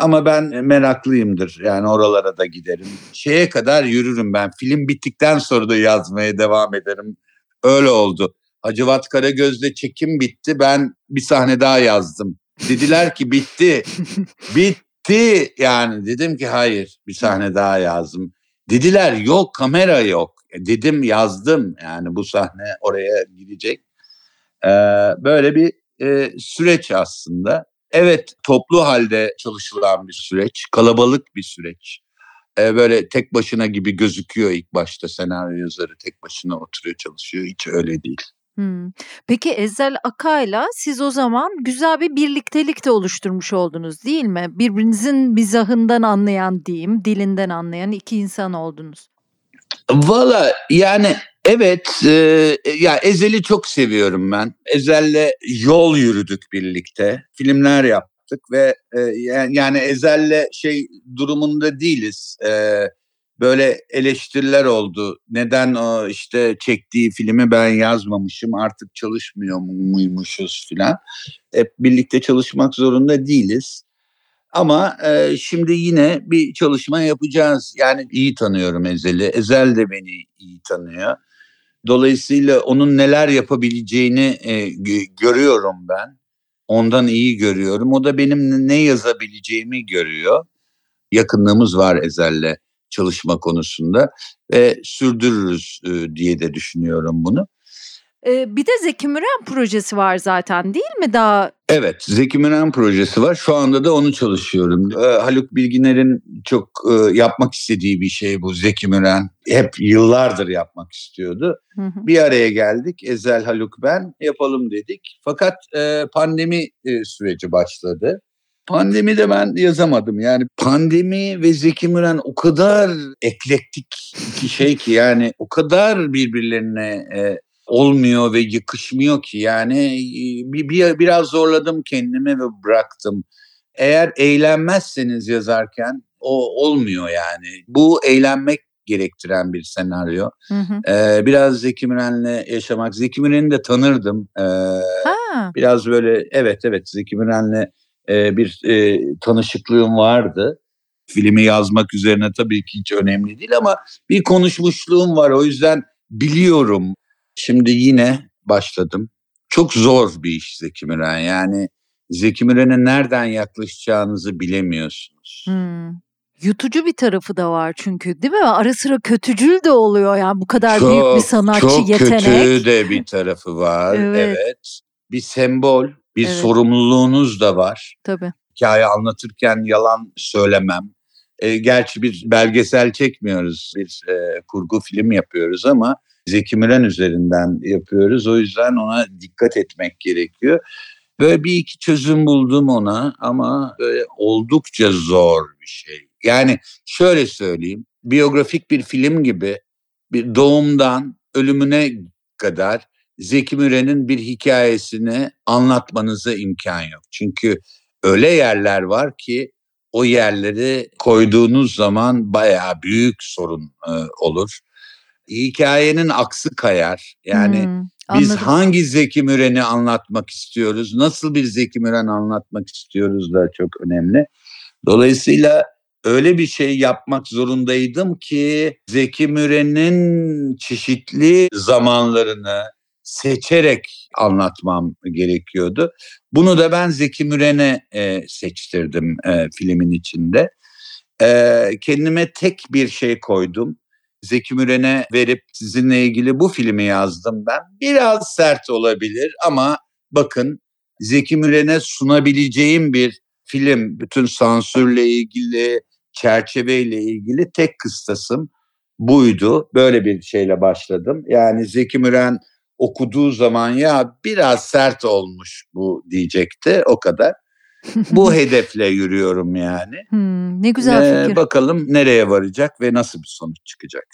Ama ben meraklıyımdır. Yani oralara da giderim. Şeye kadar yürürüm ben. Film bittikten sonra da yazmaya devam ederim. Öyle oldu. Hacivat Karagöz'de çekim bitti. Ben bir sahne daha yazdım. Dediler ki bitti. bitti. Yani dedim ki hayır bir sahne daha yazdım. Dediler yok kamera yok. E dedim yazdım. Yani bu sahne oraya gidecek. Ee, böyle bir e, süreç aslında. Evet toplu halde çalışılan bir süreç, kalabalık bir süreç. Ee, böyle tek başına gibi gözüküyor ilk başta senaryo yazarı tek başına oturuyor çalışıyor. Hiç öyle değil. Hmm. Peki Ezel Akay'la siz o zaman güzel bir birliktelik de oluşturmuş oldunuz değil mi? Birbirinizin mizahından anlayan diyeyim, dilinden anlayan iki insan oldunuz. Valla yani Evet, e, ya Ezel'i çok seviyorum ben. Ezel'le yol yürüdük birlikte, filmler yaptık ve e, yani Ezel'le şey durumunda değiliz. E, böyle eleştiriler oldu. Neden o işte çektiği filmi ben yazmamışım artık çalışmıyor muymuşuz filan. Hep birlikte çalışmak zorunda değiliz. Ama e, şimdi yine bir çalışma yapacağız. Yani iyi tanıyorum Ezel'i. Ezel de beni iyi tanıyor. Dolayısıyla onun neler yapabileceğini e, görüyorum ben. Ondan iyi görüyorum. O da benim ne yazabileceğimi görüyor. Yakınlığımız var Ezel'le çalışma konusunda ve sürdürürüz e, diye de düşünüyorum bunu. Ee, bir de Zeki Müren projesi var zaten değil mi daha? Evet Zeki Müren projesi var. Şu anda da onu çalışıyorum. Ee, Haluk Bilginer'in çok e, yapmak istediği bir şey bu Zeki Müren. Hep yıllardır yapmak istiyordu. Hı hı. Bir araya geldik. Ezel, Haluk, ben yapalım dedik. Fakat e, pandemi e, süreci başladı. Pandemi de ben yazamadım. Yani pandemi ve Zeki Müren o kadar eklektik şey ki yani o kadar birbirlerine e, olmuyor ve yakışmıyor ki. Yani e, bir, bir biraz zorladım kendimi ve bıraktım. Eğer eğlenmezseniz yazarken o olmuyor yani. Bu eğlenmek gerektiren bir senaryo. Hı hı. Ee, biraz Zeki Müren'le yaşamak. Zeki Müren'i de tanırdım. Ee, ha. Biraz böyle evet evet Zeki Müren'le e, bir e, tanışıklığım vardı. Filmi yazmak üzerine tabii ki hiç önemli değil ama bir konuşmuşluğum var. O yüzden biliyorum. Şimdi yine başladım. Çok zor bir iş Zeki Müren. Yani Zeki Müren'e nereden yaklaşacağınızı bilemiyorsunuz. Hmm. Yutucu bir tarafı da var çünkü değil mi? Ara sıra kötücül de oluyor yani bu kadar çok, büyük bir sanatçı çok yetenek. Çok kötü de bir tarafı var. evet. evet. Bir sembol bir evet. sorumluluğunuz da var. Tabii. Hikaye anlatırken yalan söylemem. E, gerçi bir belgesel çekmiyoruz, bir e, kurgu film yapıyoruz ama Zeki Müren üzerinden yapıyoruz. O yüzden ona dikkat etmek gerekiyor. Böyle bir iki çözüm buldum ona ama böyle oldukça zor bir şey. Yani şöyle söyleyeyim, biyografik bir film gibi bir doğumdan ölümüne kadar Zeki Müren'in bir hikayesini anlatmanıza imkan yok. Çünkü öyle yerler var ki o yerleri koyduğunuz zaman bayağı büyük sorun e, olur. Hikayenin aksı kayar. Yani hmm, biz hangi Zeki Müren'i anlatmak istiyoruz? Nasıl bir Zeki Müren anlatmak istiyoruz da çok önemli. Dolayısıyla öyle bir şey yapmak zorundaydım ki Zeki Müren'in çeşitli zamanlarını, seçerek anlatmam gerekiyordu. Bunu da ben Zeki Müren'e e, seçtirdim e, filmin içinde. E, kendime tek bir şey koydum. Zeki Müren'e verip sizinle ilgili bu filmi yazdım ben. Biraz sert olabilir ama bakın Zeki Müren'e sunabileceğim bir film. Bütün sansürle ilgili, çerçeveyle ilgili tek kıstasım buydu. Böyle bir şeyle başladım. Yani Zeki Müren okuduğu zaman ya biraz sert olmuş bu diyecekti o kadar. Bu hedefle yürüyorum yani. Hmm, ne güzel ee, fikir. Bakalım nereye varacak ve nasıl bir sonuç çıkacak.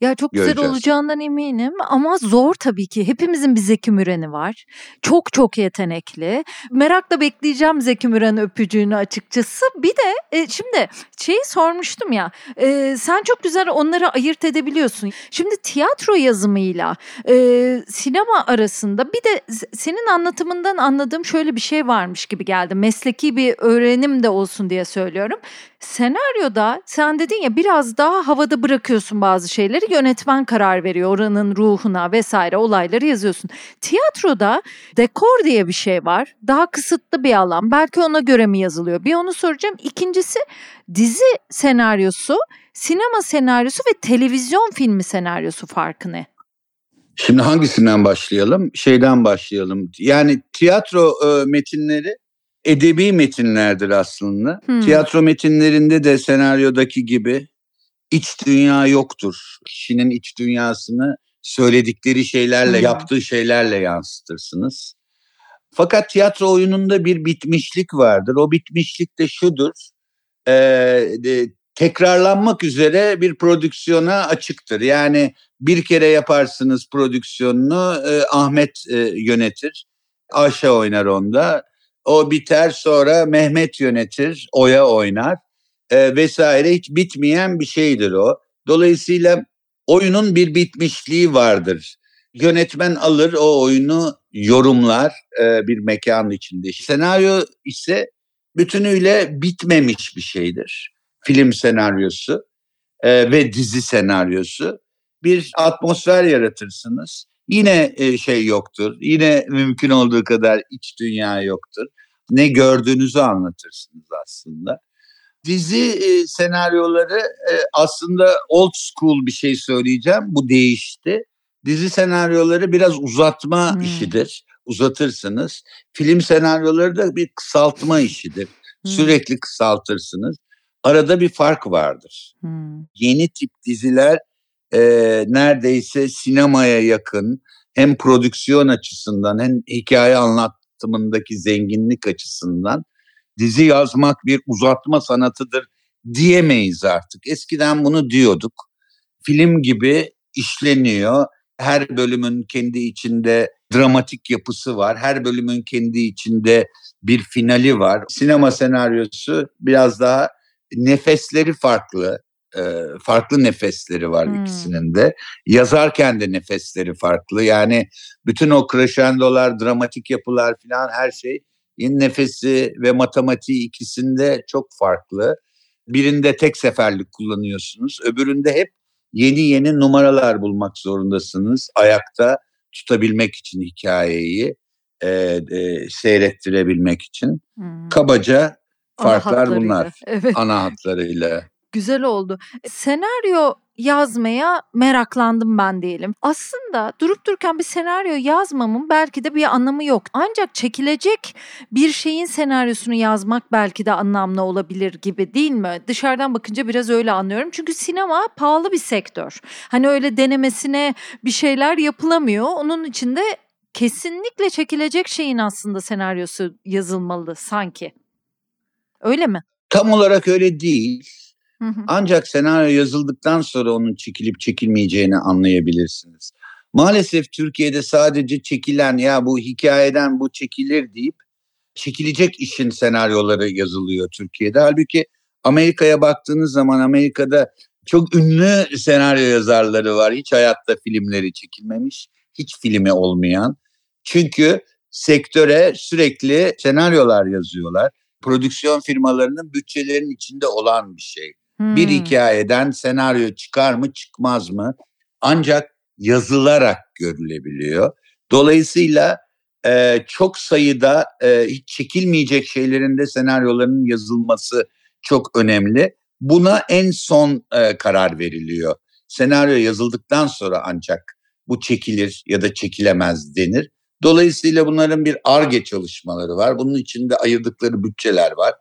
Ya çok güzel Göreceğiz. olacağından eminim ama zor tabii ki. Hepimizin bir Zeki Müren'i var. Çok çok yetenekli. Merakla bekleyeceğim Zeki Müren öpücüğünü açıkçası. Bir de e, şimdi şeyi sormuştum ya. E, sen çok güzel onları ayırt edebiliyorsun. Şimdi tiyatro yazımıyla e, sinema arasında bir de senin anlatımından anladığım şöyle bir şey varmış gibi geldi. Mesleki bir öğrenim de olsun diye söylüyorum. Senaryoda sen dedin ya biraz daha havada bırakıyorsun bazı şeyleri yönetmen karar veriyor oranın ruhuna vesaire olayları yazıyorsun. Tiyatroda dekor diye bir şey var. Daha kısıtlı bir alan. Belki ona göre mi yazılıyor? Bir onu soracağım. İkincisi dizi senaryosu, sinema senaryosu ve televizyon filmi senaryosu farkı ne? Şimdi hangisinden başlayalım? Şeyden başlayalım. Yani tiyatro e, metinleri edebi metinlerdir aslında. Hmm. Tiyatro metinlerinde de senaryodaki gibi iç dünya yoktur. Kişinin iç dünyasını söyledikleri şeylerle, hmm. yaptığı şeylerle yansıtırsınız. Fakat tiyatro oyununda bir bitmişlik vardır. O bitmişlik de şudur. E, de, tekrarlanmak üzere bir prodüksiyona açıktır. Yani bir kere yaparsınız prodüksiyonunu e, Ahmet e, yönetir. Ayşe oynar onda. O biter sonra Mehmet yönetir, Oya oynar e, vesaire hiç bitmeyen bir şeydir o. Dolayısıyla oyunun bir bitmişliği vardır. Yönetmen alır o oyunu yorumlar e, bir mekan içinde. Senaryo ise bütünüyle bitmemiş bir şeydir. Film senaryosu e, ve dizi senaryosu. Bir atmosfer yaratırsınız. Yine e, şey yoktur. Yine mümkün olduğu kadar iç dünya yoktur. Ne gördüğünüzü anlatırsınız aslında. Dizi e, senaryoları e, aslında old school bir şey söyleyeceğim. Bu değişti. Dizi senaryoları biraz uzatma hmm. işidir. Uzatırsınız. Film senaryoları da bir kısaltma işidir. Hmm. Sürekli kısaltırsınız. Arada bir fark vardır. Hmm. Yeni tip diziler e, neredeyse sinemaya yakın hem prodüksiyon açısından hem hikaye anlatımındaki zenginlik açısından dizi yazmak bir uzatma sanatıdır diyemeyiz artık. Eskiden bunu diyorduk. Film gibi işleniyor. Her bölümün kendi içinde dramatik yapısı var. Her bölümün kendi içinde bir finali var. Sinema senaryosu biraz daha nefesleri farklı. Farklı nefesleri var hmm. ikisinin de. Yazarken de nefesleri farklı. Yani bütün o crescendolar, dramatik yapılar falan her şey nefesi ve matematiği ikisinde çok farklı. Birinde tek seferlik kullanıyorsunuz. Öbüründe hep yeni yeni numaralar bulmak zorundasınız. Ayakta tutabilmek için hikayeyi e, e, seyrettirebilmek için. Hmm. Kabaca farklar bunlar. Evet. Ana hatlarıyla. Güzel oldu. Senaryo yazmaya meraklandım ben diyelim. Aslında durup dururken bir senaryo yazmamın belki de bir anlamı yok. Ancak çekilecek bir şeyin senaryosunu yazmak belki de anlamlı olabilir gibi değil mi? Dışarıdan bakınca biraz öyle anlıyorum. Çünkü sinema pahalı bir sektör. Hani öyle denemesine bir şeyler yapılamıyor. Onun için de kesinlikle çekilecek şeyin aslında senaryosu yazılmalı sanki. Öyle mi? Tam olarak öyle değil. Ancak senaryo yazıldıktan sonra onun çekilip çekilmeyeceğini anlayabilirsiniz. Maalesef Türkiye'de sadece çekilen ya bu hikayeden bu çekilir deyip çekilecek işin senaryoları yazılıyor Türkiye'de. Halbuki Amerika'ya baktığınız zaman Amerika'da çok ünlü senaryo yazarları var. Hiç hayatta filmleri çekilmemiş, hiç filmi olmayan. Çünkü sektöre sürekli senaryolar yazıyorlar. Prodüksiyon firmalarının bütçelerinin içinde olan bir şey. Hmm. Bir hikayeden senaryo çıkar mı çıkmaz mı? Ancak yazılarak görülebiliyor. Dolayısıyla e, çok sayıda e, hiç çekilmeyecek şeylerin de senaryolarının yazılması çok önemli. Buna en son e, karar veriliyor. Senaryo yazıldıktan sonra ancak bu çekilir ya da çekilemez denir. Dolayısıyla bunların bir ARGE çalışmaları var. Bunun içinde ayırdıkları bütçeler var.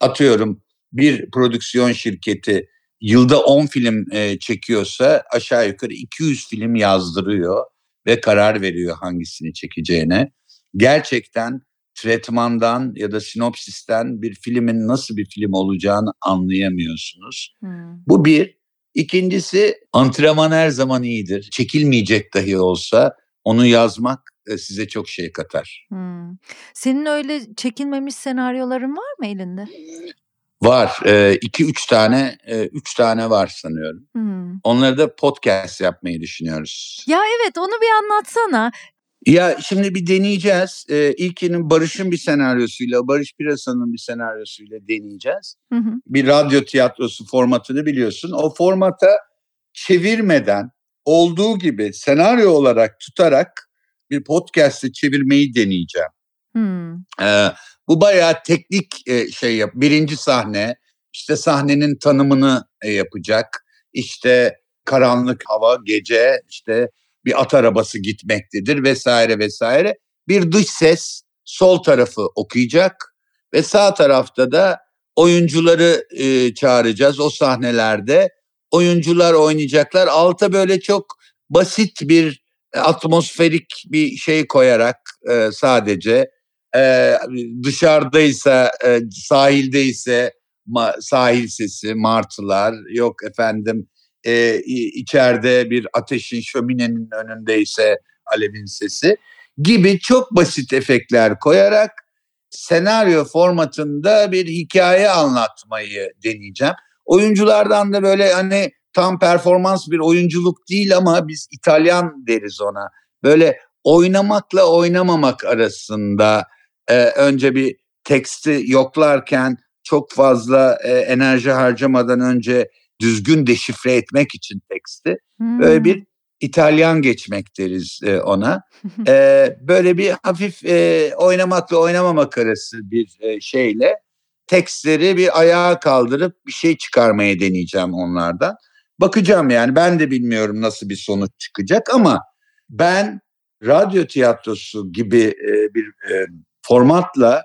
Atıyorum bir prodüksiyon şirketi yılda 10 film e, çekiyorsa aşağı yukarı 200 film yazdırıyor ve karar veriyor hangisini çekeceğine. Gerçekten tretmandan ya da sinopsisten bir filmin nasıl bir film olacağını anlayamıyorsunuz. Hmm. Bu bir. İkincisi antrenman her zaman iyidir. Çekilmeyecek dahi olsa onu yazmak e, size çok şey katar. Hmm. Senin öyle çekilmemiş senaryoların var mı elinde? Var. E, iki üç tane, e, üç tane var sanıyorum. Hmm. Onları da podcast yapmayı düşünüyoruz. Ya evet onu bir anlatsana. Ya şimdi bir deneyeceğiz. Ee, ilkinin Barış'ın bir senaryosuyla, Barış Pirasa'nın bir senaryosuyla deneyeceğiz. Hı hı. Bir radyo tiyatrosu formatını biliyorsun. O formata çevirmeden olduğu gibi senaryo olarak tutarak bir podcast'ı çevirmeyi deneyeceğim. Hmm. Ee, bu bayağı teknik e, şey yap. Birinci sahne işte sahnenin tanımını e, yapacak. İşte karanlık hava, gece işte bir at arabası gitmektedir vesaire vesaire. Bir dış ses sol tarafı okuyacak ve sağ tarafta da oyuncuları e, çağıracağız o sahnelerde. Oyuncular oynayacaklar. Alta böyle çok basit bir atmosferik bir şey koyarak e, sadece e, dışarıdaysa e, sahildeyse ma, sahil sesi martılar yok efendim e, içeride bir ateşin şöminenin önündeyse alevin sesi gibi çok basit efektler koyarak senaryo formatında bir hikaye anlatmayı deneyeceğim. Oyunculardan da böyle hani tam performans bir oyunculuk değil ama biz İtalyan deriz ona. Böyle oynamakla oynamamak arasında e, önce bir teksti yoklarken çok fazla e, enerji harcamadan önce düzgün deşifre etmek için teksti. Hmm. Böyle bir İtalyan geçmek deriz e, ona. e, böyle bir hafif e, oynamakla oynamamak arası bir e, şeyle tekstleri bir ayağa kaldırıp bir şey çıkarmaya deneyeceğim onlardan. Bakacağım yani ben de bilmiyorum nasıl bir sonuç çıkacak ama ben radyo tiyatrosu gibi e, bir e, formatla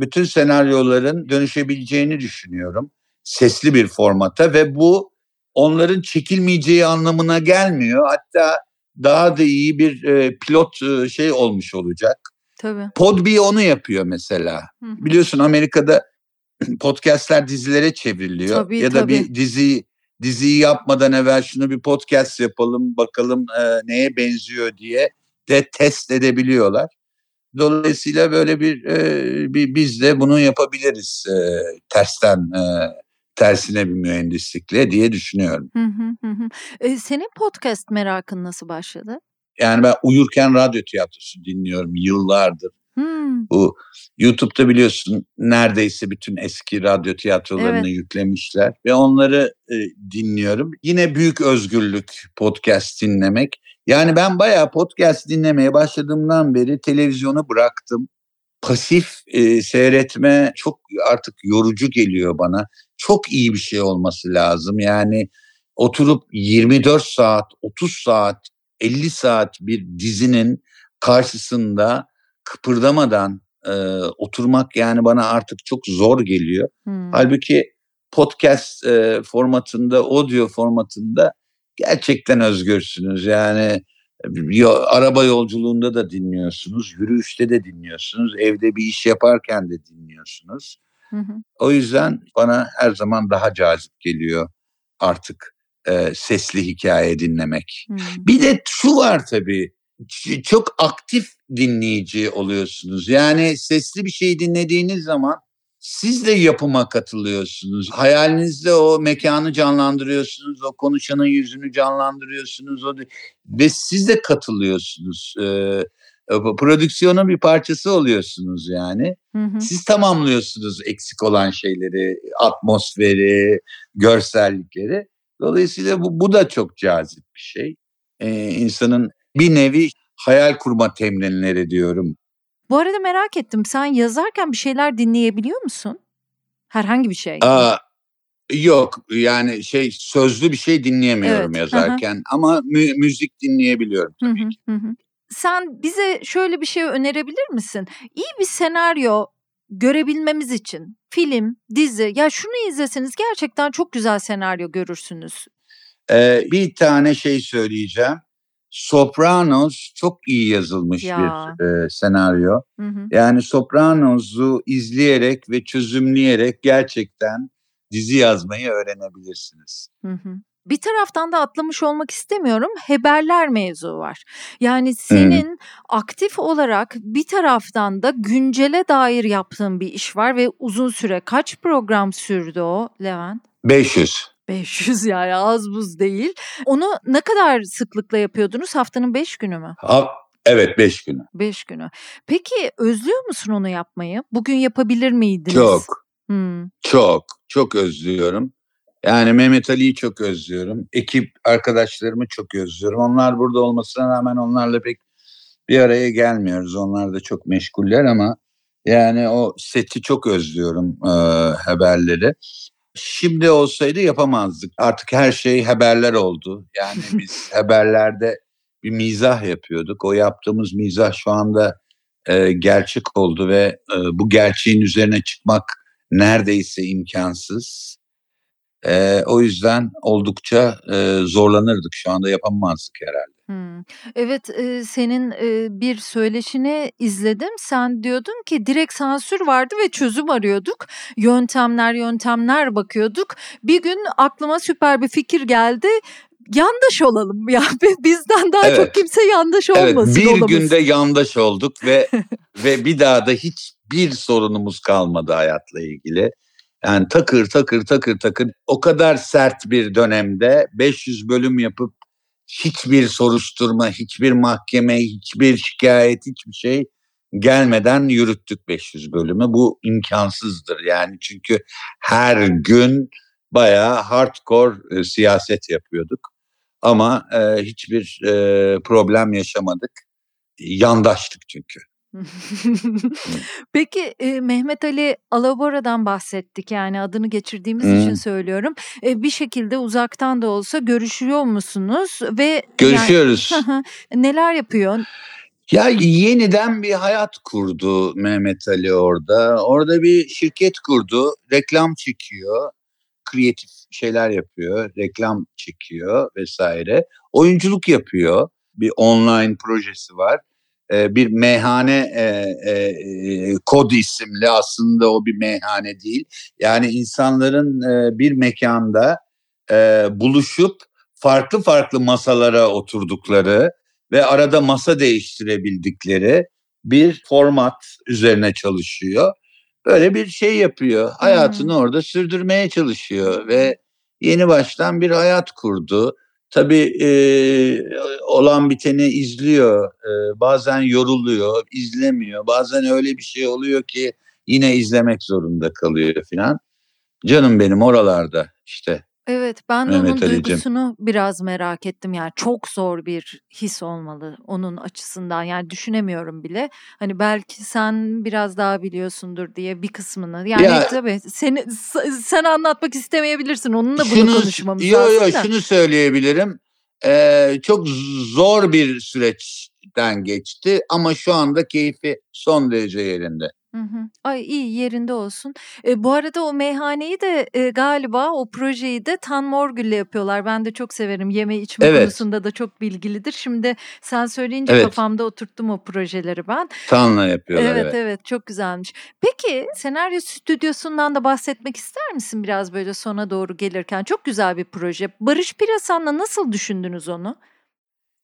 bütün senaryoların dönüşebileceğini düşünüyorum. Sesli bir formata ve bu onların çekilmeyeceği anlamına gelmiyor. Hatta daha da iyi bir e, pilot e, şey olmuş olacak. Tabii. Podbi onu yapıyor mesela. Hı hı. Biliyorsun Amerika'da podcastler dizilere çevriliyor. Tabii, ya da tabii. bir dizi diziyi yapmadan evvel şunu bir podcast yapalım bakalım e, neye benziyor diye de test edebiliyorlar. Dolayısıyla böyle bir, e, bir biz de bunu yapabiliriz e, tersten e, tersine bir mühendislikle diye düşünüyorum. Hı hı hı. E, senin podcast merakın nasıl başladı? Yani ben uyurken radyo tiyatrosu dinliyorum yıllardır. Hmm. Bu YouTube'da biliyorsun neredeyse bütün eski radyo tiyatrolarını evet. yüklemişler ve onları e, dinliyorum. Yine büyük özgürlük podcast dinlemek. Yani ben bayağı podcast dinlemeye başladığımdan beri televizyonu bıraktım. Pasif e, seyretme çok artık yorucu geliyor bana. Çok iyi bir şey olması lazım. Yani oturup 24 saat, 30 saat, 50 saat bir dizinin karşısında kıpırdamadan e, oturmak yani bana artık çok zor geliyor. Hmm. Halbuki podcast e, formatında, audio formatında gerçekten özgürsünüz. Yani yo, araba yolculuğunda da dinliyorsunuz, yürüyüşte de dinliyorsunuz, evde bir iş yaparken de dinliyorsunuz. Hı hı. O yüzden bana her zaman daha cazip geliyor artık e, sesli hikaye dinlemek. Hı. Bir de şu var tabii, çok aktif dinleyici oluyorsunuz. Yani sesli bir şey dinlediğiniz zaman siz de yapıma katılıyorsunuz. Hayalinizde o mekanı canlandırıyorsunuz, o konuşanın yüzünü canlandırıyorsunuz o ve siz de katılıyorsunuz. Ee, prodüksiyonun bir parçası oluyorsunuz yani. Hı hı. Siz tamamlıyorsunuz eksik olan şeyleri, atmosferi, görsellikleri. Dolayısıyla bu, bu da çok cazip bir şey. Ee, insanın bir nevi hayal kurma temrinleri diyorum. Bu arada merak ettim. Sen yazarken bir şeyler dinleyebiliyor musun? Herhangi bir şey. Aa, yok yani şey sözlü bir şey dinleyemiyorum evet. yazarken hı ama mü- müzik dinleyebiliyorum tabii hı-hı, ki. Hı-hı. Sen bize şöyle bir şey önerebilir misin? İyi bir senaryo görebilmemiz için film, dizi ya şunu izleseniz gerçekten çok güzel senaryo görürsünüz. Ee, bir tane şey söyleyeceğim. Sopranos çok iyi yazılmış ya. bir e, senaryo. Hı hı. Yani Sopranos'u izleyerek ve çözümleyerek gerçekten dizi yazmayı öğrenebilirsiniz. Hı hı. Bir taraftan da atlamış olmak istemiyorum. Haberler mevzu var. Yani senin hmm. aktif olarak bir taraftan da güncele dair yaptığın bir iş var ve uzun süre kaç program sürdü o Levent? 500. 500 yani az buz değil. Onu ne kadar sıklıkla yapıyordunuz? Haftanın 5 günü mü? Ha, evet 5 günü. 5 günü. Peki özlüyor musun onu yapmayı? Bugün yapabilir miydiniz? Çok. Hmm. Çok. Çok özlüyorum. Yani Mehmet Ali'yi çok özlüyorum. Ekip arkadaşlarımı çok özlüyorum. Onlar burada olmasına rağmen onlarla pek bir araya gelmiyoruz. Onlar da çok meşguller ama yani o seti çok özlüyorum e, haberleri. Şimdi olsaydı yapamazdık. Artık her şey haberler oldu. Yani biz haberlerde bir mizah yapıyorduk. O yaptığımız mizah şu anda e, gerçek oldu ve e, bu gerçeğin üzerine çıkmak neredeyse imkansız. E, o yüzden oldukça e, zorlanırdık. Şu anda yapamazdık herhalde. Hımm. Evet, eee, senin, eee, bir söyleşini izledim. Sen diyordun ki direkt sansür vardı ve çözüm arıyorduk. Yöntemler, yöntemler bakıyorduk. Bir gün aklıma süper bir fikir geldi. Yandaş olalım. Ya bizden daha çok kimse yandaş Evet, olmasın, bir günde yandaş olduk ve ve bir daha da hiçbir sorunumuz kalmadı hayatla ilgili. Yani takır takır takır takır o kadar sert bir dönemde 500 bölüm yapıp hiçbir soruşturma, hiçbir mahkeme, hiçbir şikayet, hiçbir şey gelmeden yürüttük 500 bölümü. Bu imkansızdır yani çünkü her gün bayağı hardcore e, siyaset yapıyorduk. Ama e, hiçbir e, problem yaşamadık. Yandaştık çünkü. Peki e, Mehmet Ali Alabora'dan bahsettik yani adını geçirdiğimiz hmm. için söylüyorum. E, bir şekilde uzaktan da olsa görüşüyor musunuz ve görüşüyoruz. Yani, neler yapıyor? Ya yeniden bir hayat kurdu Mehmet Ali orada. Orada bir şirket kurdu, reklam çekiyor, kreatif şeyler yapıyor, reklam çekiyor vesaire. Oyunculuk yapıyor. Bir online projesi var. Ee, bir meyhane e, e, kod isimli aslında o bir meyhane değil. Yani insanların e, bir mekanda e, buluşup farklı farklı masalara oturdukları ve arada masa değiştirebildikleri bir format üzerine çalışıyor. Böyle bir şey yapıyor. Hayatını hmm. orada sürdürmeye çalışıyor ve yeni baştan bir hayat kurdu. Tabii e, olan biteni izliyor. E, bazen yoruluyor, izlemiyor. Bazen öyle bir şey oluyor ki yine izlemek zorunda kalıyor filan. Canım benim oralarda işte. Evet ben de onun duygusunu biraz merak ettim. Yani çok zor bir his olmalı onun açısından. Yani düşünemiyorum bile. Hani belki sen biraz daha biliyorsundur diye bir kısmını. Yani Ya tabii seni sen anlatmak istemeyebilirsin. Onunla bunu şunu konuşmamız yo lazım yo da. şunu söyleyebilirim. Ee, çok zor bir süreçten geçti ama şu anda keyfi son derece yerinde. Hı hı. Ay iyi yerinde olsun. E, bu arada o meyhaneyi de e, galiba o projeyi de Tan Morgül'le yapıyorlar. Ben de çok severim. Yeme içme Evet. konusunda da çok bilgilidir. Şimdi sen söyleyince Evet. kafamda oturttum o projeleri ben. Tan'la yapıyorlar Evet evet. evet çok güzelmiş. Peki senaryo stüdyosundan da bahsetmek ister misin biraz böyle sona doğru gelirken? Çok güzel bir proje. Barış Pirasan'la nasıl düşündünüz onu?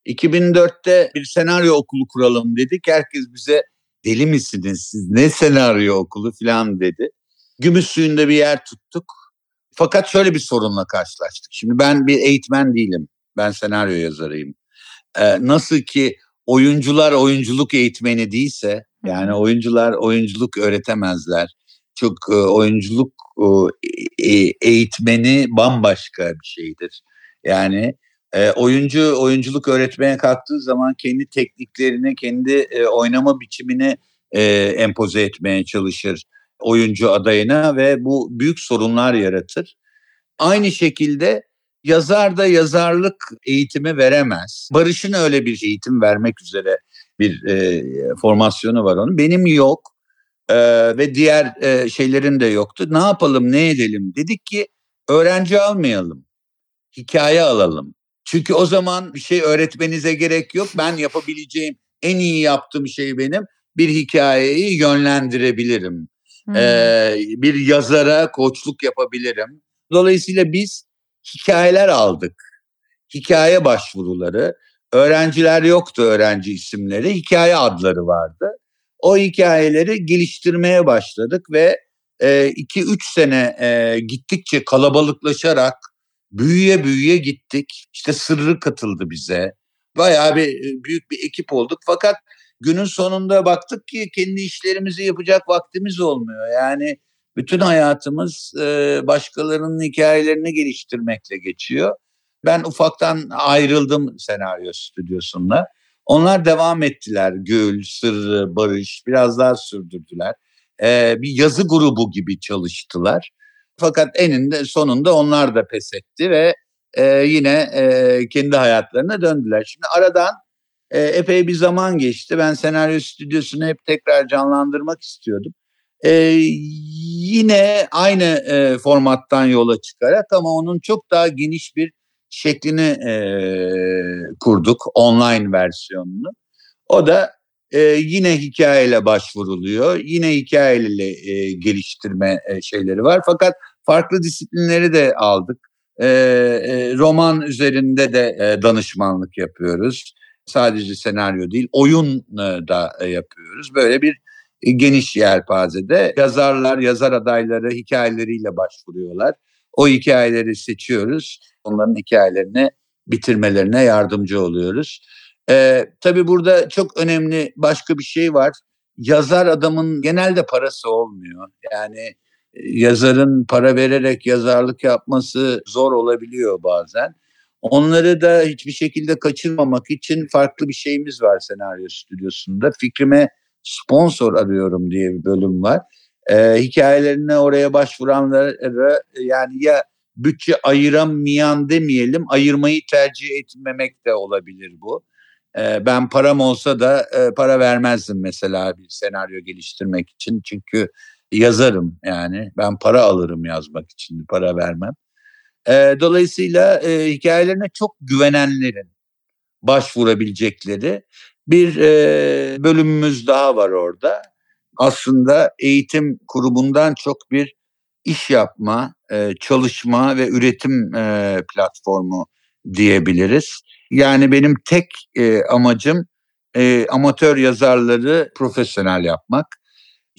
2004'te bir senaryo okulu kuralım dedik. Herkes bize deli misiniz siz ne senaryo okulu falan dedi. Gümüş suyunda bir yer tuttuk. Fakat şöyle bir sorunla karşılaştık. Şimdi ben bir eğitmen değilim. Ben senaryo yazarıyım. Ee, nasıl ki oyuncular oyunculuk eğitmeni değilse yani oyuncular oyunculuk öğretemezler. Çok e, oyunculuk e, e eğitmeni bambaşka bir şeydir. Yani e, oyuncu oyunculuk öğretmeye kalktığı zaman kendi tekniklerini, kendi e, oynama biçimini e, empoze etmeye çalışır oyuncu adayına ve bu büyük sorunlar yaratır. Aynı şekilde yazar da yazarlık eğitimi veremez. Barış'ın öyle bir eğitim vermek üzere bir e, formasyonu var onun. Benim yok e, ve diğer e, şeylerin de yoktu. Ne yapalım, ne edelim? Dedik ki öğrenci almayalım, hikaye alalım. Çünkü o zaman bir şey öğretmenize gerek yok. Ben yapabileceğim en iyi yaptığım şey benim bir hikayeyi yönlendirebilirim. Hmm. Ee, bir yazara koçluk yapabilirim. Dolayısıyla biz hikayeler aldık. Hikaye başvuruları. Öğrenciler yoktu öğrenci isimleri. Hikaye adları vardı. O hikayeleri geliştirmeye başladık ve 2-3 e, sene e, gittikçe kalabalıklaşarak büyüye büyüye gittik. İşte sırrı katıldı bize. Bayağı bir e, büyük bir ekip olduk. Fakat günün sonunda baktık ki kendi işlerimizi yapacak vaktimiz olmuyor. Yani bütün hayatımız e, başkalarının hikayelerini geliştirmekle geçiyor. Ben ufaktan ayrıldım senaryo stüdyosunda. Onlar devam ettiler. Gül, Sırrı, Barış biraz daha sürdürdüler. Ee, bir yazı grubu gibi çalıştılar. Fakat eninde sonunda onlar da pes etti ve e, yine e, kendi hayatlarına döndüler. Şimdi aradan e, epey bir zaman geçti. Ben senaryo stüdyosunu hep tekrar canlandırmak istiyordum. E, yine aynı e, formattan yola çıkarak ama onun çok daha geniş bir şeklini e, kurduk online versiyonunu. O da e, yine hikayeyle başvuruluyor. Yine hikayeyle e, geliştirme e, şeyleri var. Fakat farklı disiplinleri de aldık. E, e, roman üzerinde de e, danışmanlık yapıyoruz. Sadece senaryo değil, oyun e, da e, yapıyoruz. Böyle bir e, geniş yelpazede yazarlar, yazar adayları hikayeleriyle başvuruyorlar. O hikayeleri seçiyoruz. Onların hikayelerini bitirmelerine yardımcı oluyoruz. Ee, tabii burada çok önemli başka bir şey var. Yazar adamın genelde parası olmuyor. Yani yazarın para vererek yazarlık yapması zor olabiliyor bazen. Onları da hiçbir şekilde kaçırmamak için farklı bir şeyimiz var senaryo stüdyosunda. Fikrime sponsor arıyorum diye bir bölüm var. Ee, hikayelerine oraya başvuranlara yani ya bütçe ayıramayan demeyelim, ayırmayı tercih etmemek de olabilir bu. Ee, ben param olsa da e, para vermezdim mesela bir senaryo geliştirmek için. Çünkü yazarım yani ben para alırım yazmak için para vermem. Ee, dolayısıyla e, hikayelerine çok güvenenlerin başvurabilecekleri bir e, bölümümüz daha var orada. Aslında eğitim kurumundan çok bir iş yapma, e, çalışma ve üretim e, platformu diyebiliriz. Yani benim tek e, amacım e, amatör yazarları profesyonel yapmak.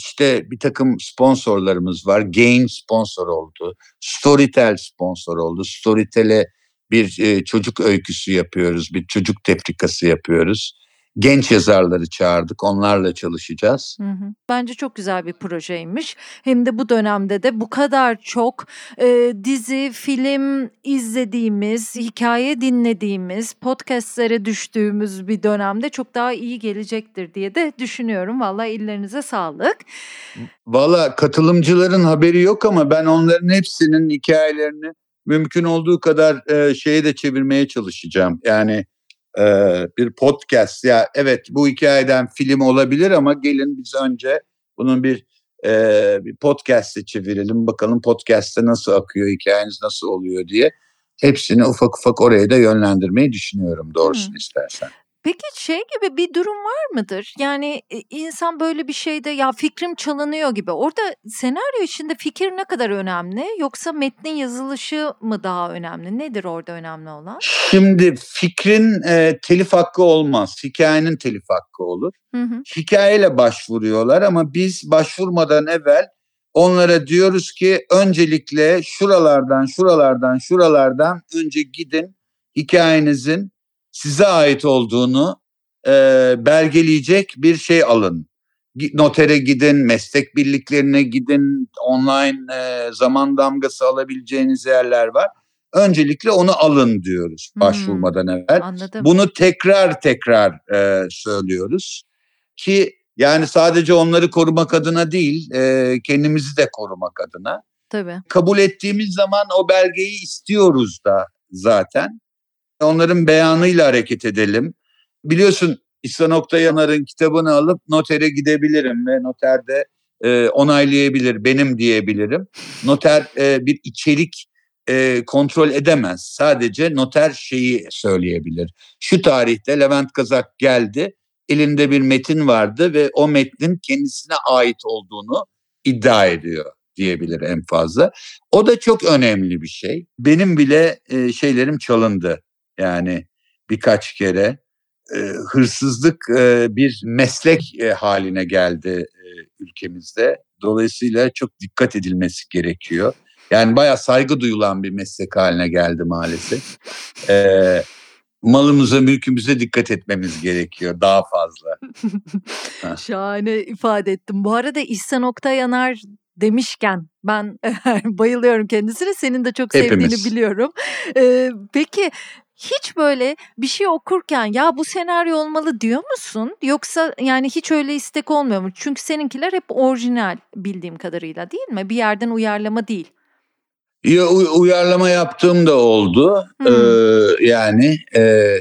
İşte bir takım sponsorlarımız var. Gain sponsor oldu. Storytel sponsor oldu. Storytel'e bir e, çocuk öyküsü yapıyoruz. Bir çocuk tefrikası yapıyoruz genç yazarları çağırdık. Onlarla çalışacağız. Hı hı. Bence çok güzel bir projeymiş. Hem de bu dönemde de bu kadar çok e, dizi, film izlediğimiz, hikaye dinlediğimiz, podcastlere düştüğümüz bir dönemde çok daha iyi gelecektir diye de düşünüyorum. Valla ellerinize sağlık. Valla katılımcıların haberi yok ama ben onların hepsinin hikayelerini mümkün olduğu kadar e, şeye de çevirmeye çalışacağım. Yani e, bir podcast. Ya evet bu hikayeden film olabilir ama gelin biz önce bunun bir e, bir podcast'e çevirelim. Bakalım podcast'te nasıl akıyor, hikayeniz nasıl oluyor diye. Hepsini ufak ufak oraya da yönlendirmeyi düşünüyorum doğrusunu hmm. istersen. Peki şey gibi bir durum var mıdır? Yani e, insan böyle bir şeyde ya fikrim çalınıyor gibi. Orada senaryo içinde fikir ne kadar önemli? Yoksa metnin yazılışı mı daha önemli? Nedir orada önemli olan? Şimdi fikrin e, telif hakkı olmaz. Hikayenin telif hakkı olur. Hı hı. Hikayeyle başvuruyorlar ama biz başvurmadan evvel onlara diyoruz ki öncelikle şuralardan, şuralardan, şuralardan önce gidin hikayenizin size ait olduğunu e, belgeleyecek bir şey alın. Notere gidin, meslek birliklerine gidin, online e, zaman damgası alabileceğiniz yerler var. Öncelikle onu alın diyoruz hmm, başvurmadan evvel. Anladım. Bunu tekrar tekrar e, söylüyoruz ki yani sadece onları korumak adına değil, e, kendimizi de korumak adına. Tabii. Kabul ettiğimiz zaman o belgeyi istiyoruz da zaten onların beyanıyla hareket edelim. Biliyorsun İhsan Oktayanar'ın kitabını alıp notere gidebilirim ve noterde e, onaylayabilir, benim diyebilirim. Noter e, bir içerik e, kontrol edemez. Sadece noter şeyi söyleyebilir. Şu tarihte Levent Kazak geldi, elinde bir metin vardı ve o metnin kendisine ait olduğunu iddia ediyor diyebilir en fazla. O da çok önemli bir şey. Benim bile e, şeylerim çalındı yani birkaç kere e, hırsızlık e, bir meslek e, haline geldi e, ülkemizde. Dolayısıyla çok dikkat edilmesi gerekiyor. Yani bayağı saygı duyulan bir meslek haline geldi maalesef. E, malımıza, mülkümüze dikkat etmemiz gerekiyor daha fazla. Şahane ifade ettim. Bu arada İhsan Oktayanar demişken ben bayılıyorum kendisine. Senin de çok sevdiğini Hepimiz. biliyorum. Ee, peki hiç böyle bir şey okurken ya bu senaryo olmalı diyor musun? Yoksa yani hiç öyle istek olmuyor mu? Çünkü seninkiler hep orijinal bildiğim kadarıyla değil mi? Bir yerden uyarlama değil. Ya, uyarlama yaptığım da oldu. Hmm. Ee, yani e,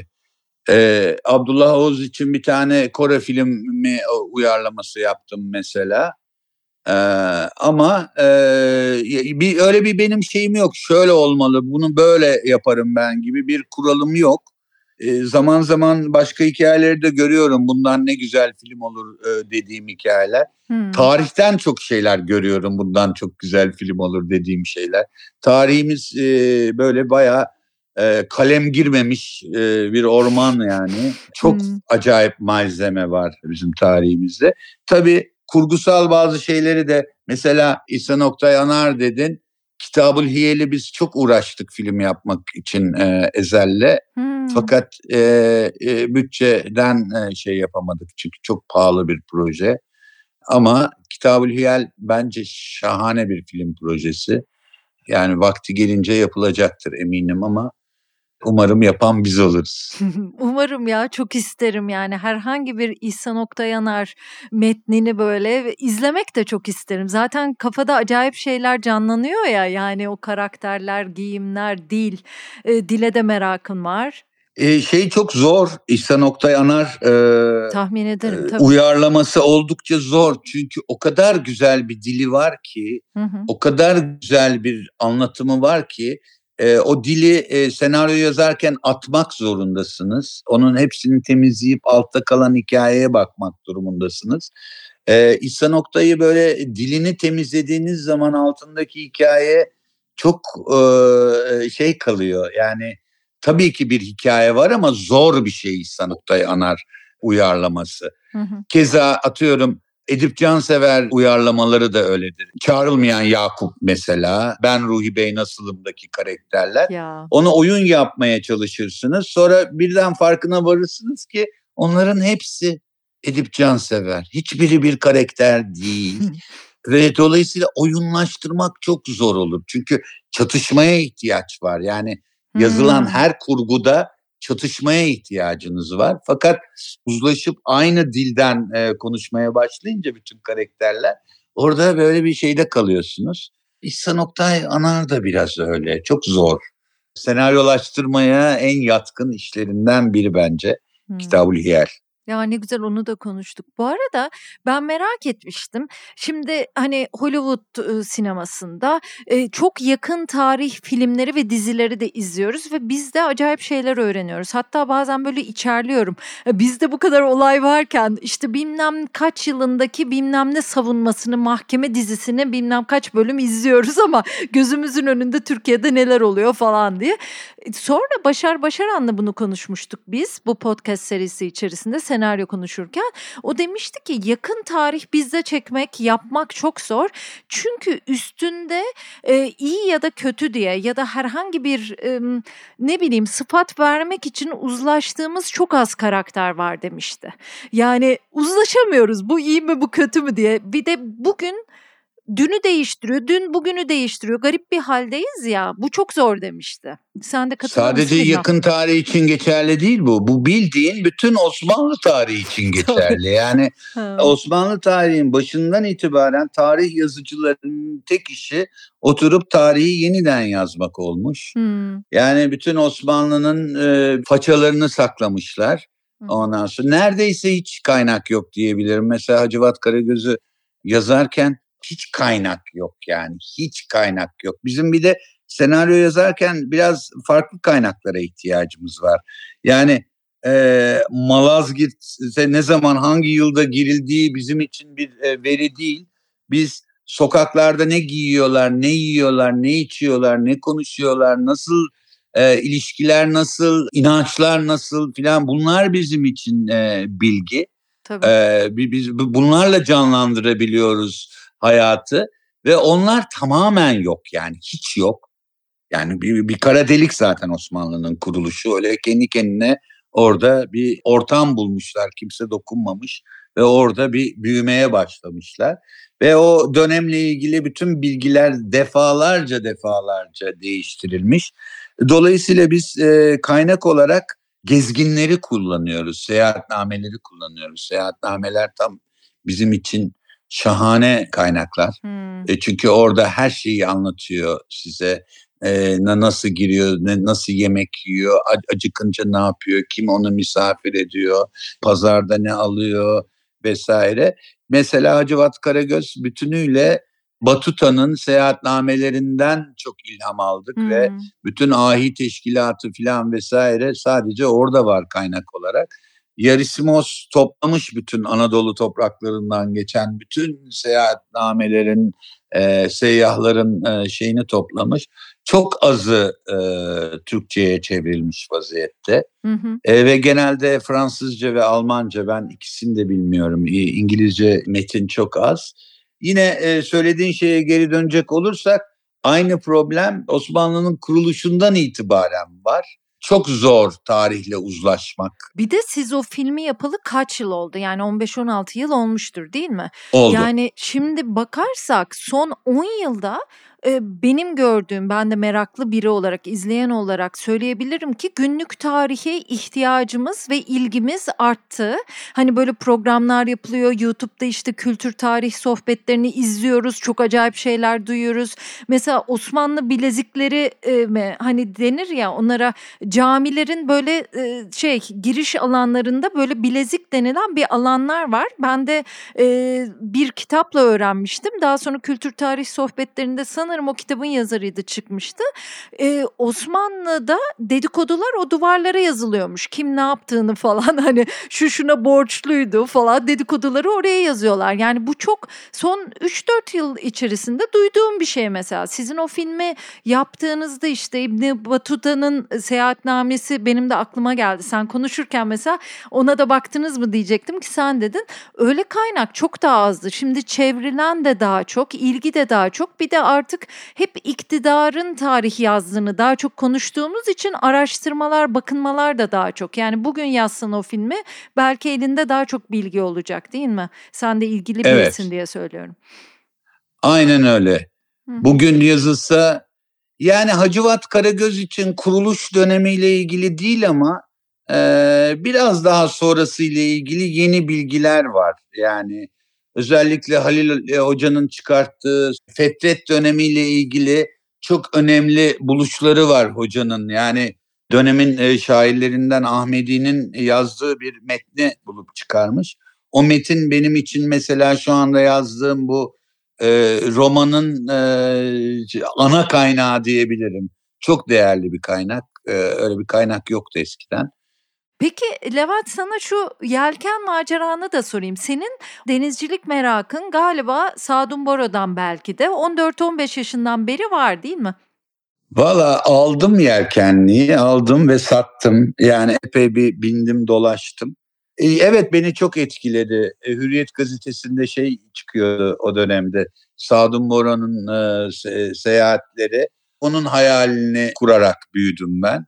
e, Abdullah Oğuz için bir tane Kore filmi uyarlaması yaptım mesela. Ee, ama e, bir öyle bir benim şeyim yok. Şöyle olmalı, bunu böyle yaparım ben gibi bir kuralım yok. E, zaman zaman başka hikayeleri de görüyorum. Bundan ne güzel film olur e, dediğim hikayeler. Hmm. Tarihten çok şeyler görüyorum. Bundan çok güzel film olur dediğim şeyler. Tarihimiz e, böyle bayağı e, kalem girmemiş e, bir orman yani. Çok hmm. acayip malzeme var bizim tarihimizde. Tabii kurgusal bazı şeyleri de mesela İhsan Oktay Anar dedin. Kitabul Hiyel'i biz çok uğraştık film yapmak için e, Ezel'le. Hmm. Fakat e, e, bütçeden e, şey yapamadık çünkü çok pahalı bir proje. Ama Kitabul Hiyel bence şahane bir film projesi. Yani vakti gelince yapılacaktır eminim ama Umarım yapan biz oluruz. Umarım ya çok isterim yani herhangi bir İhsan Oktayanar metnini böyle izlemek de çok isterim. Zaten kafada acayip şeyler canlanıyor ya yani o karakterler, giyimler, dil, e, dile de merakım var. E, şey çok zor İhsan Oktay Anar e, tahmin ederim tabii. uyarlaması oldukça zor çünkü o kadar güzel bir dili var ki hı hı. o kadar güzel bir anlatımı var ki e, o dili e, senaryo yazarken atmak zorundasınız. Onun hepsini temizleyip altta kalan hikayeye bakmak durumundasınız. E, İhsan Oktay'ı böyle dilini temizlediğiniz zaman altındaki hikaye çok e, şey kalıyor. Yani tabii ki bir hikaye var ama zor bir şey İhsan Oktay Anar uyarlaması. Hı hı. Keza atıyorum Edip Cansever uyarlamaları da öyledir. Çağrılmayan Yakup mesela, Ben Ruhi Bey Nasılım'daki karakterler. Ya. Onu oyun yapmaya çalışırsınız. Sonra birden farkına varırsınız ki onların hepsi Edip Cansever. Hiçbiri bir karakter değil. Ve dolayısıyla oyunlaştırmak çok zor olur. Çünkü çatışmaya ihtiyaç var. Yani yazılan hmm. her kurguda çatışmaya ihtiyacınız var. Fakat uzlaşıp aynı dilden e, konuşmaya başlayınca bütün karakterler orada böyle bir şeyde kalıyorsunuz. İhsan Oktay Anar da biraz öyle. Çok zor. Senaryolaştırmaya en yatkın işlerinden biri bence. Hmm. Kitabul Hiyal. Ya ne güzel onu da konuştuk. Bu arada ben merak etmiştim. Şimdi hani Hollywood sinemasında çok yakın tarih filmleri ve dizileri de izliyoruz ve biz de acayip şeyler öğreniyoruz. Hatta bazen böyle içerliyorum. Bizde bu kadar olay varken işte bilmem kaç yılındaki bilmem ne savunmasını, mahkeme dizisini bilmem kaç bölüm izliyoruz ama gözümüzün önünde Türkiye'de neler oluyor falan diye. Sonra Başar Başaran'la bunu konuşmuştuk biz bu podcast serisi içerisinde senaryo konuşurken. O demişti ki yakın tarih bizde çekmek, yapmak çok zor. Çünkü üstünde e, iyi ya da kötü diye ya da herhangi bir e, ne bileyim sıfat vermek için uzlaştığımız çok az karakter var demişti. Yani uzlaşamıyoruz bu iyi mi bu kötü mü diye. Bir de bugün dünü değiştiriyor, dün bugünü değiştiriyor. Garip bir haldeyiz ya. Bu çok zor demişti. Sen de Sadece yakın tarih için geçerli değil bu. Bu bildiğin bütün Osmanlı tarihi için geçerli. yani Osmanlı tarihin başından itibaren tarih yazıcılarının tek işi oturup tarihi yeniden yazmak olmuş. Hmm. Yani bütün Osmanlı'nın e, façalarını saklamışlar. Ondan sonra neredeyse hiç kaynak yok diyebilirim. Mesela Hacivat Karagöz'ü yazarken hiç kaynak yok yani. Hiç kaynak yok. Bizim bir de senaryo yazarken biraz farklı kaynaklara ihtiyacımız var. Yani e, Malazgirt'e ne zaman hangi yılda girildiği bizim için bir e, veri değil. Biz sokaklarda ne giyiyorlar, ne yiyorlar, ne içiyorlar, ne konuşuyorlar, nasıl e, ilişkiler nasıl, inançlar nasıl filan bunlar bizim için e, bilgi. Tabii. E, biz bunlarla canlandırabiliyoruz hayatı ve onlar tamamen yok yani hiç yok. Yani bir, bir kara delik zaten Osmanlı'nın kuruluşu öyle kendi kendine orada bir ortam bulmuşlar kimse dokunmamış ve orada bir büyümeye başlamışlar. Ve o dönemle ilgili bütün bilgiler defalarca defalarca değiştirilmiş. Dolayısıyla biz e, kaynak olarak gezginleri kullanıyoruz, seyahatnameleri kullanıyoruz. Seyahatnameler tam bizim için şahane kaynaklar. Hmm. E, çünkü orada her şeyi anlatıyor size. E, nasıl giriyor, ne, nasıl yemek yiyor, acıkınca ne yapıyor, kim onu misafir ediyor, pazarda ne alıyor vesaire. Mesela Hacivat Karagöz bütünüyle Batuta'nın seyahatnamelerinden çok ilham aldık hmm. ve bütün ahi teşkilatı falan vesaire sadece orada var kaynak olarak. Yarisimos toplamış bütün Anadolu topraklarından geçen bütün seyahatnamelerin, e, seyyahların e, şeyini toplamış. çok azı e, Türkçe'ye çevrilmiş vaziyette. Hı hı. E, ve genelde Fransızca ve Almanca ben ikisini de bilmiyorum. İngilizce metin çok az. Yine e, söylediğin şeye geri dönecek olursak aynı problem Osmanlı'nın kuruluşundan itibaren var çok zor tarihle uzlaşmak. Bir de siz o filmi yapalı kaç yıl oldu? Yani 15-16 yıl olmuştur değil mi? Oldu. Yani şimdi bakarsak son 10 yılda benim gördüğüm, ben de meraklı biri olarak, izleyen olarak söyleyebilirim ki günlük tarihe ihtiyacımız ve ilgimiz arttı. Hani böyle programlar yapılıyor, YouTube'da işte kültür tarih sohbetlerini izliyoruz, çok acayip şeyler duyuyoruz. Mesela Osmanlı bilezikleri e, hani denir ya onlara camilerin böyle şey giriş alanlarında böyle bilezik denilen bir alanlar var. Ben de bir kitapla öğrenmiştim. Daha sonra kültür tarih sohbetlerinde sanırım sanırım o kitabın yazarıydı çıkmıştı. Ee, Osmanlı'da dedikodular o duvarlara yazılıyormuş. Kim ne yaptığını falan hani şu şuna borçluydu falan dedikoduları oraya yazıyorlar. Yani bu çok son 3-4 yıl içerisinde duyduğum bir şey mesela. Sizin o filmi yaptığınızda işte İbni Batuta'nın seyahatnamesi benim de aklıma geldi. Sen konuşurken mesela ona da baktınız mı diyecektim ki sen dedin. Öyle kaynak çok daha azdı. Şimdi çevrilen de daha çok, ilgi de daha çok. Bir de artık artık hep iktidarın tarih yazdığını daha çok konuştuğumuz için araştırmalar, bakınmalar da daha çok. Yani bugün yazsın o filmi belki elinde daha çok bilgi olacak değil mi? Sen de ilgili evet. birisin diye söylüyorum. Aynen öyle. Bugün yazılsa yani Hacivat Karagöz için kuruluş dönemiyle ilgili değil ama e, biraz daha sonrası ile ilgili yeni bilgiler var. Yani özellikle Halil e, Hoca'nın çıkarttığı Fetret dönemiyle ilgili çok önemli buluşları var hocanın. Yani dönemin e, şairlerinden Ahmedi'nin yazdığı bir metni bulup çıkarmış. O metin benim için mesela şu anda yazdığım bu e, romanın ana kaynağı diyebilirim. Çok değerli bir kaynak. Öyle bir kaynak yoktu eskiden. Peki Levent sana şu yelken maceranı da sorayım. Senin denizcilik merakın galiba Sadun Boro'dan belki de 14-15 yaşından beri var değil mi? Valla aldım yelkenliği aldım ve sattım. Yani epey bir bindim dolaştım. E, evet beni çok etkiledi. E, Hürriyet gazetesinde şey çıkıyordu o dönemde. Sadun Boro'nun e, seyahatleri. Onun hayalini kurarak büyüdüm ben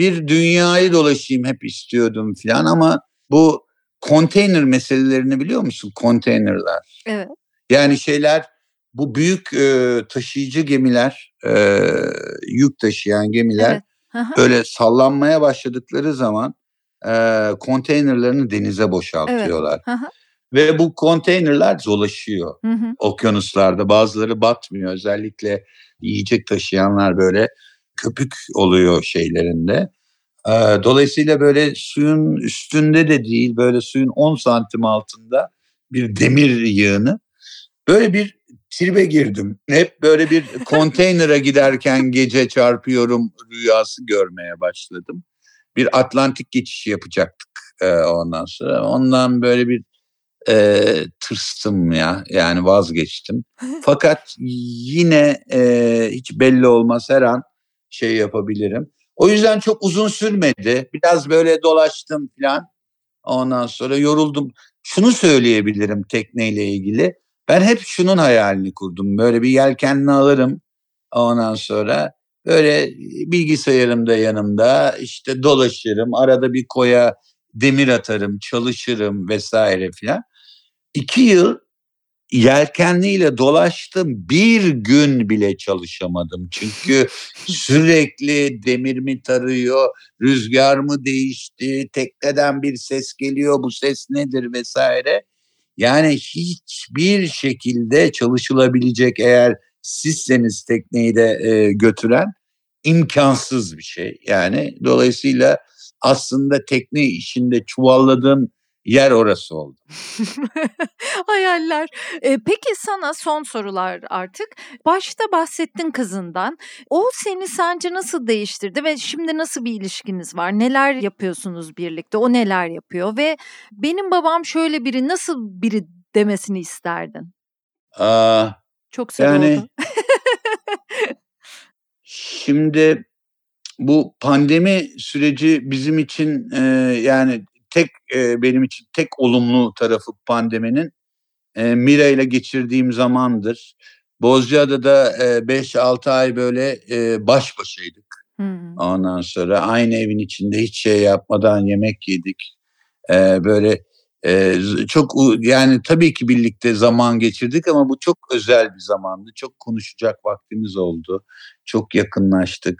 bir dünyayı dolaşayım hep istiyordum falan ama bu konteyner meselelerini biliyor musun? Konteynerler. Evet. Yani şeyler bu büyük e, taşıyıcı gemiler, e, yük taşıyan gemiler evet. böyle sallanmaya başladıkları zaman e, konteynerlerini denize boşaltıyorlar. Evet. Ve bu konteynerler dolaşıyor hı hı. okyanuslarda. Bazıları batmıyor. Özellikle yiyecek taşıyanlar böyle köpük oluyor şeylerinde. Dolayısıyla böyle suyun üstünde de değil böyle suyun 10 santim altında bir demir yığını. Böyle bir tribe girdim. Hep böyle bir konteynere giderken gece çarpıyorum rüyası görmeye başladım. Bir Atlantik geçişi yapacaktık ondan sonra. Ondan böyle bir e, tırstım ya yani vazgeçtim. Fakat yine e, hiç belli olmaz her an şey yapabilirim. O yüzden çok uzun sürmedi. Biraz böyle dolaştım falan. Ondan sonra yoruldum. Şunu söyleyebilirim tekneyle ilgili. Ben hep şunun hayalini kurdum. Böyle bir yelkenli alırım. Ondan sonra böyle bilgisayarım da yanımda işte dolaşırım. Arada bir koya demir atarım, çalışırım vesaire filan. İki yıl yelkenliyle dolaştım bir gün bile çalışamadım. Çünkü sürekli demir mi tarıyor, rüzgar mı değişti, tekneden bir ses geliyor, bu ses nedir vesaire. Yani hiçbir şekilde çalışılabilecek eğer sizseniz tekneyi de e, götüren imkansız bir şey. Yani dolayısıyla aslında tekne işinde çuvalladığım yer orası oldu. Hayaller. E, peki sana son sorular artık. Başta bahsettin kızından. O seni sence nasıl değiştirdi ve şimdi nasıl bir ilişkiniz var? Neler yapıyorsunuz birlikte? O neler yapıyor ve benim babam şöyle biri nasıl biri demesini isterdin? Aa, Çok soru yani, oldu. Şimdi bu pandemi süreci bizim için e, yani tek e, benim için tek olumlu tarafı pandeminin e, Mira ile geçirdiğim zamandır. Bozcaada'da 5-6 ay böyle e, baş başaydık. Hmm. Ondan sonra aynı evin içinde hiç şey yapmadan yemek yedik. E, böyle e, çok yani tabii ki birlikte zaman geçirdik ama bu çok özel bir zamandı. Çok konuşacak vaktimiz oldu. Çok yakınlaştık.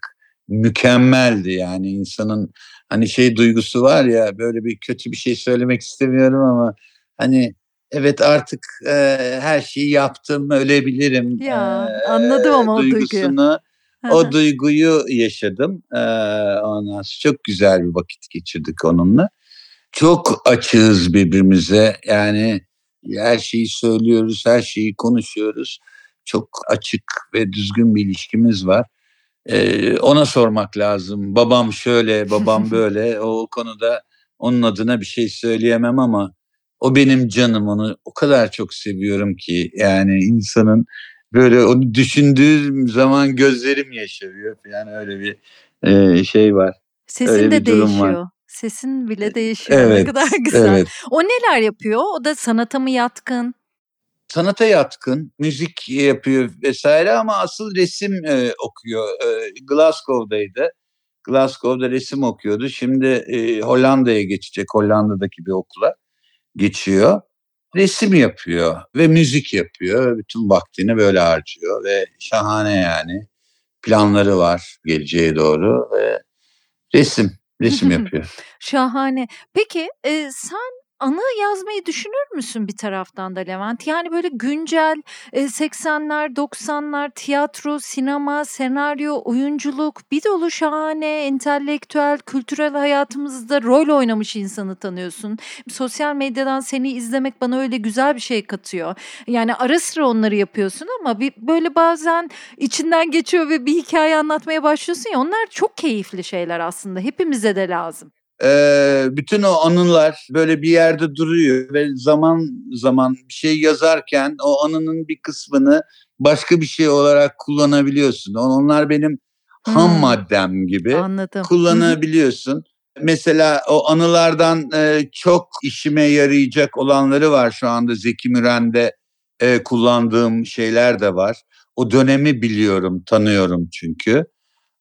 Mükemmeldi yani insanın hani şey duygusu var ya böyle bir kötü bir şey söylemek istemiyorum ama hani evet artık e, her şeyi yaptım ölebilirim. Ya e, anladım ama o duygusunu. o duyguyu yaşadım. E, ondan çok güzel bir vakit geçirdik onunla. Çok açığız birbirimize. Yani her şeyi söylüyoruz, her şeyi konuşuyoruz. Çok açık ve düzgün bir ilişkimiz var. Ee, ona sormak lazım. Babam şöyle, babam böyle. O konuda onun adına bir şey söyleyemem ama o benim canım. Onu o kadar çok seviyorum ki yani insanın böyle onu düşündüğüm zaman gözlerim yaşarıyor yani öyle bir e, şey var. Sesin öyle de değişiyor. Var. Sesin bile e, değişiyor. Evet, ne kadar güzel. Evet. O neler yapıyor? O da sanata mı yatkın? Sanata yatkın, müzik yapıyor vesaire ama asıl resim e, okuyor. E, Glasgow'daydı. Glasgow'da resim okuyordu. Şimdi e, Hollanda'ya geçecek. Hollanda'daki bir okula geçiyor. Resim yapıyor ve müzik yapıyor. Bütün vaktini böyle harcıyor ve şahane yani. Planları var geleceğe doğru ve resim resim yapıyor. Şahane. Peki e, sen anı yazmayı düşünür müsün bir taraftan da Levent? Yani böyle güncel e, 80'ler, 90'lar tiyatro, sinema, senaryo, oyunculuk bir dolu şahane entelektüel, kültürel hayatımızda rol oynamış insanı tanıyorsun. Sosyal medyadan seni izlemek bana öyle güzel bir şey katıyor. Yani ara sıra onları yapıyorsun ama bir böyle bazen içinden geçiyor ve bir hikaye anlatmaya başlıyorsun ya onlar çok keyifli şeyler aslında. Hepimize de lazım e, bütün o anılar böyle bir yerde duruyor ve zaman zaman bir şey yazarken o anının bir kısmını başka bir şey olarak kullanabiliyorsun. Onlar benim hmm. ham maddem gibi Anladım. kullanabiliyorsun. Mesela o anılardan e, çok işime yarayacak olanları var şu anda Zeki Müren'de e, kullandığım şeyler de var. O dönemi biliyorum, tanıyorum çünkü.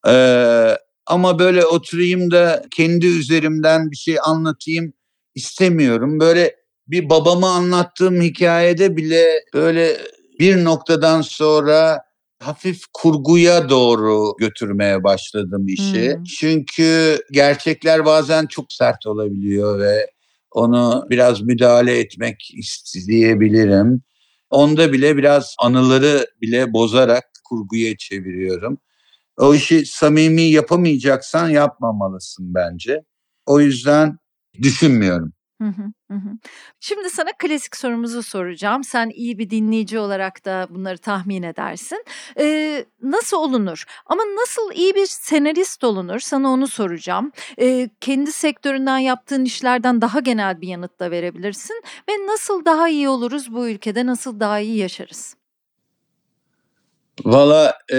Ee, ama böyle oturayım da kendi üzerimden bir şey anlatayım istemiyorum. Böyle bir babama anlattığım hikayede bile böyle bir noktadan sonra hafif kurguya doğru götürmeye başladım işi. Hmm. Çünkü gerçekler bazen çok sert olabiliyor ve onu biraz müdahale etmek isteyebilirim. Onda bile biraz anıları bile bozarak kurguya çeviriyorum. O işi samimi yapamayacaksan yapmamalısın bence. O yüzden düşünmüyorum. Şimdi sana klasik sorumuzu soracağım. Sen iyi bir dinleyici olarak da bunları tahmin edersin. Ee, nasıl olunur? Ama nasıl iyi bir senarist olunur? Sana onu soracağım. Ee, kendi sektöründen yaptığın işlerden daha genel bir yanıt da verebilirsin. Ve nasıl daha iyi oluruz bu ülkede? Nasıl daha iyi yaşarız? Valla e,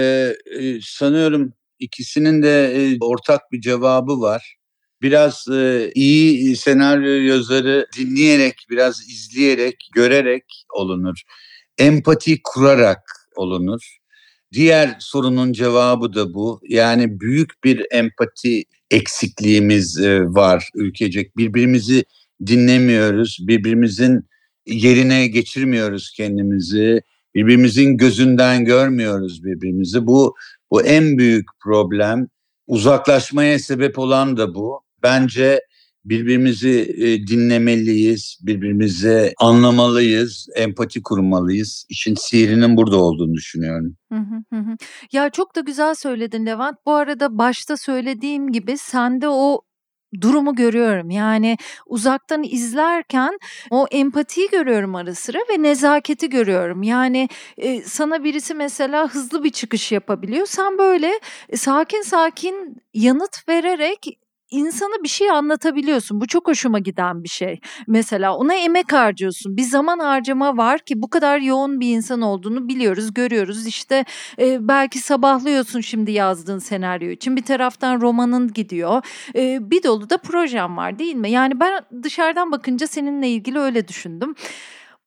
e, sanıyorum ikisinin de e, ortak bir cevabı var. Biraz e, iyi senaryo yazarı dinleyerek, biraz izleyerek, görerek olunur. Empati kurarak olunur. Diğer sorunun cevabı da bu. Yani büyük bir empati eksikliğimiz e, var ülkecek. Birbirimizi dinlemiyoruz, birbirimizin yerine geçirmiyoruz kendimizi Birbirimizin gözünden görmüyoruz birbirimizi. Bu bu en büyük problem. Uzaklaşmaya sebep olan da bu. Bence birbirimizi e, dinlemeliyiz, birbirimize anlamalıyız, empati kurmalıyız. İşin sihrinin burada olduğunu düşünüyorum. Ya çok da güzel söyledin Levent. Bu arada başta söylediğim gibi sende o durumu görüyorum. Yani uzaktan izlerken o empatiyi görüyorum ara sıra ve nezaketi görüyorum. Yani e, sana birisi mesela hızlı bir çıkış yapabiliyor. Sen böyle e, sakin sakin yanıt vererek insana bir şey anlatabiliyorsun. Bu çok hoşuma giden bir şey. Mesela ona emek harcıyorsun. Bir zaman harcama var ki bu kadar yoğun bir insan olduğunu biliyoruz, görüyoruz. İşte e, belki sabahlıyorsun şimdi yazdığın senaryo için. Bir taraftan romanın gidiyor. E, bir dolu da projem var değil mi? Yani ben dışarıdan bakınca seninle ilgili öyle düşündüm.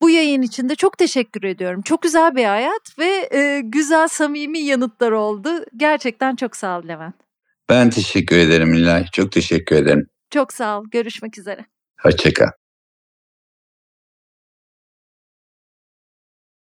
Bu yayın için de çok teşekkür ediyorum. Çok güzel bir hayat ve e, güzel samimi yanıtlar oldu. Gerçekten çok sağ ol Levent. Ben teşekkür ederim İlay. Çok teşekkür ederim. Çok sağ ol. Görüşmek üzere. Hoşçakal.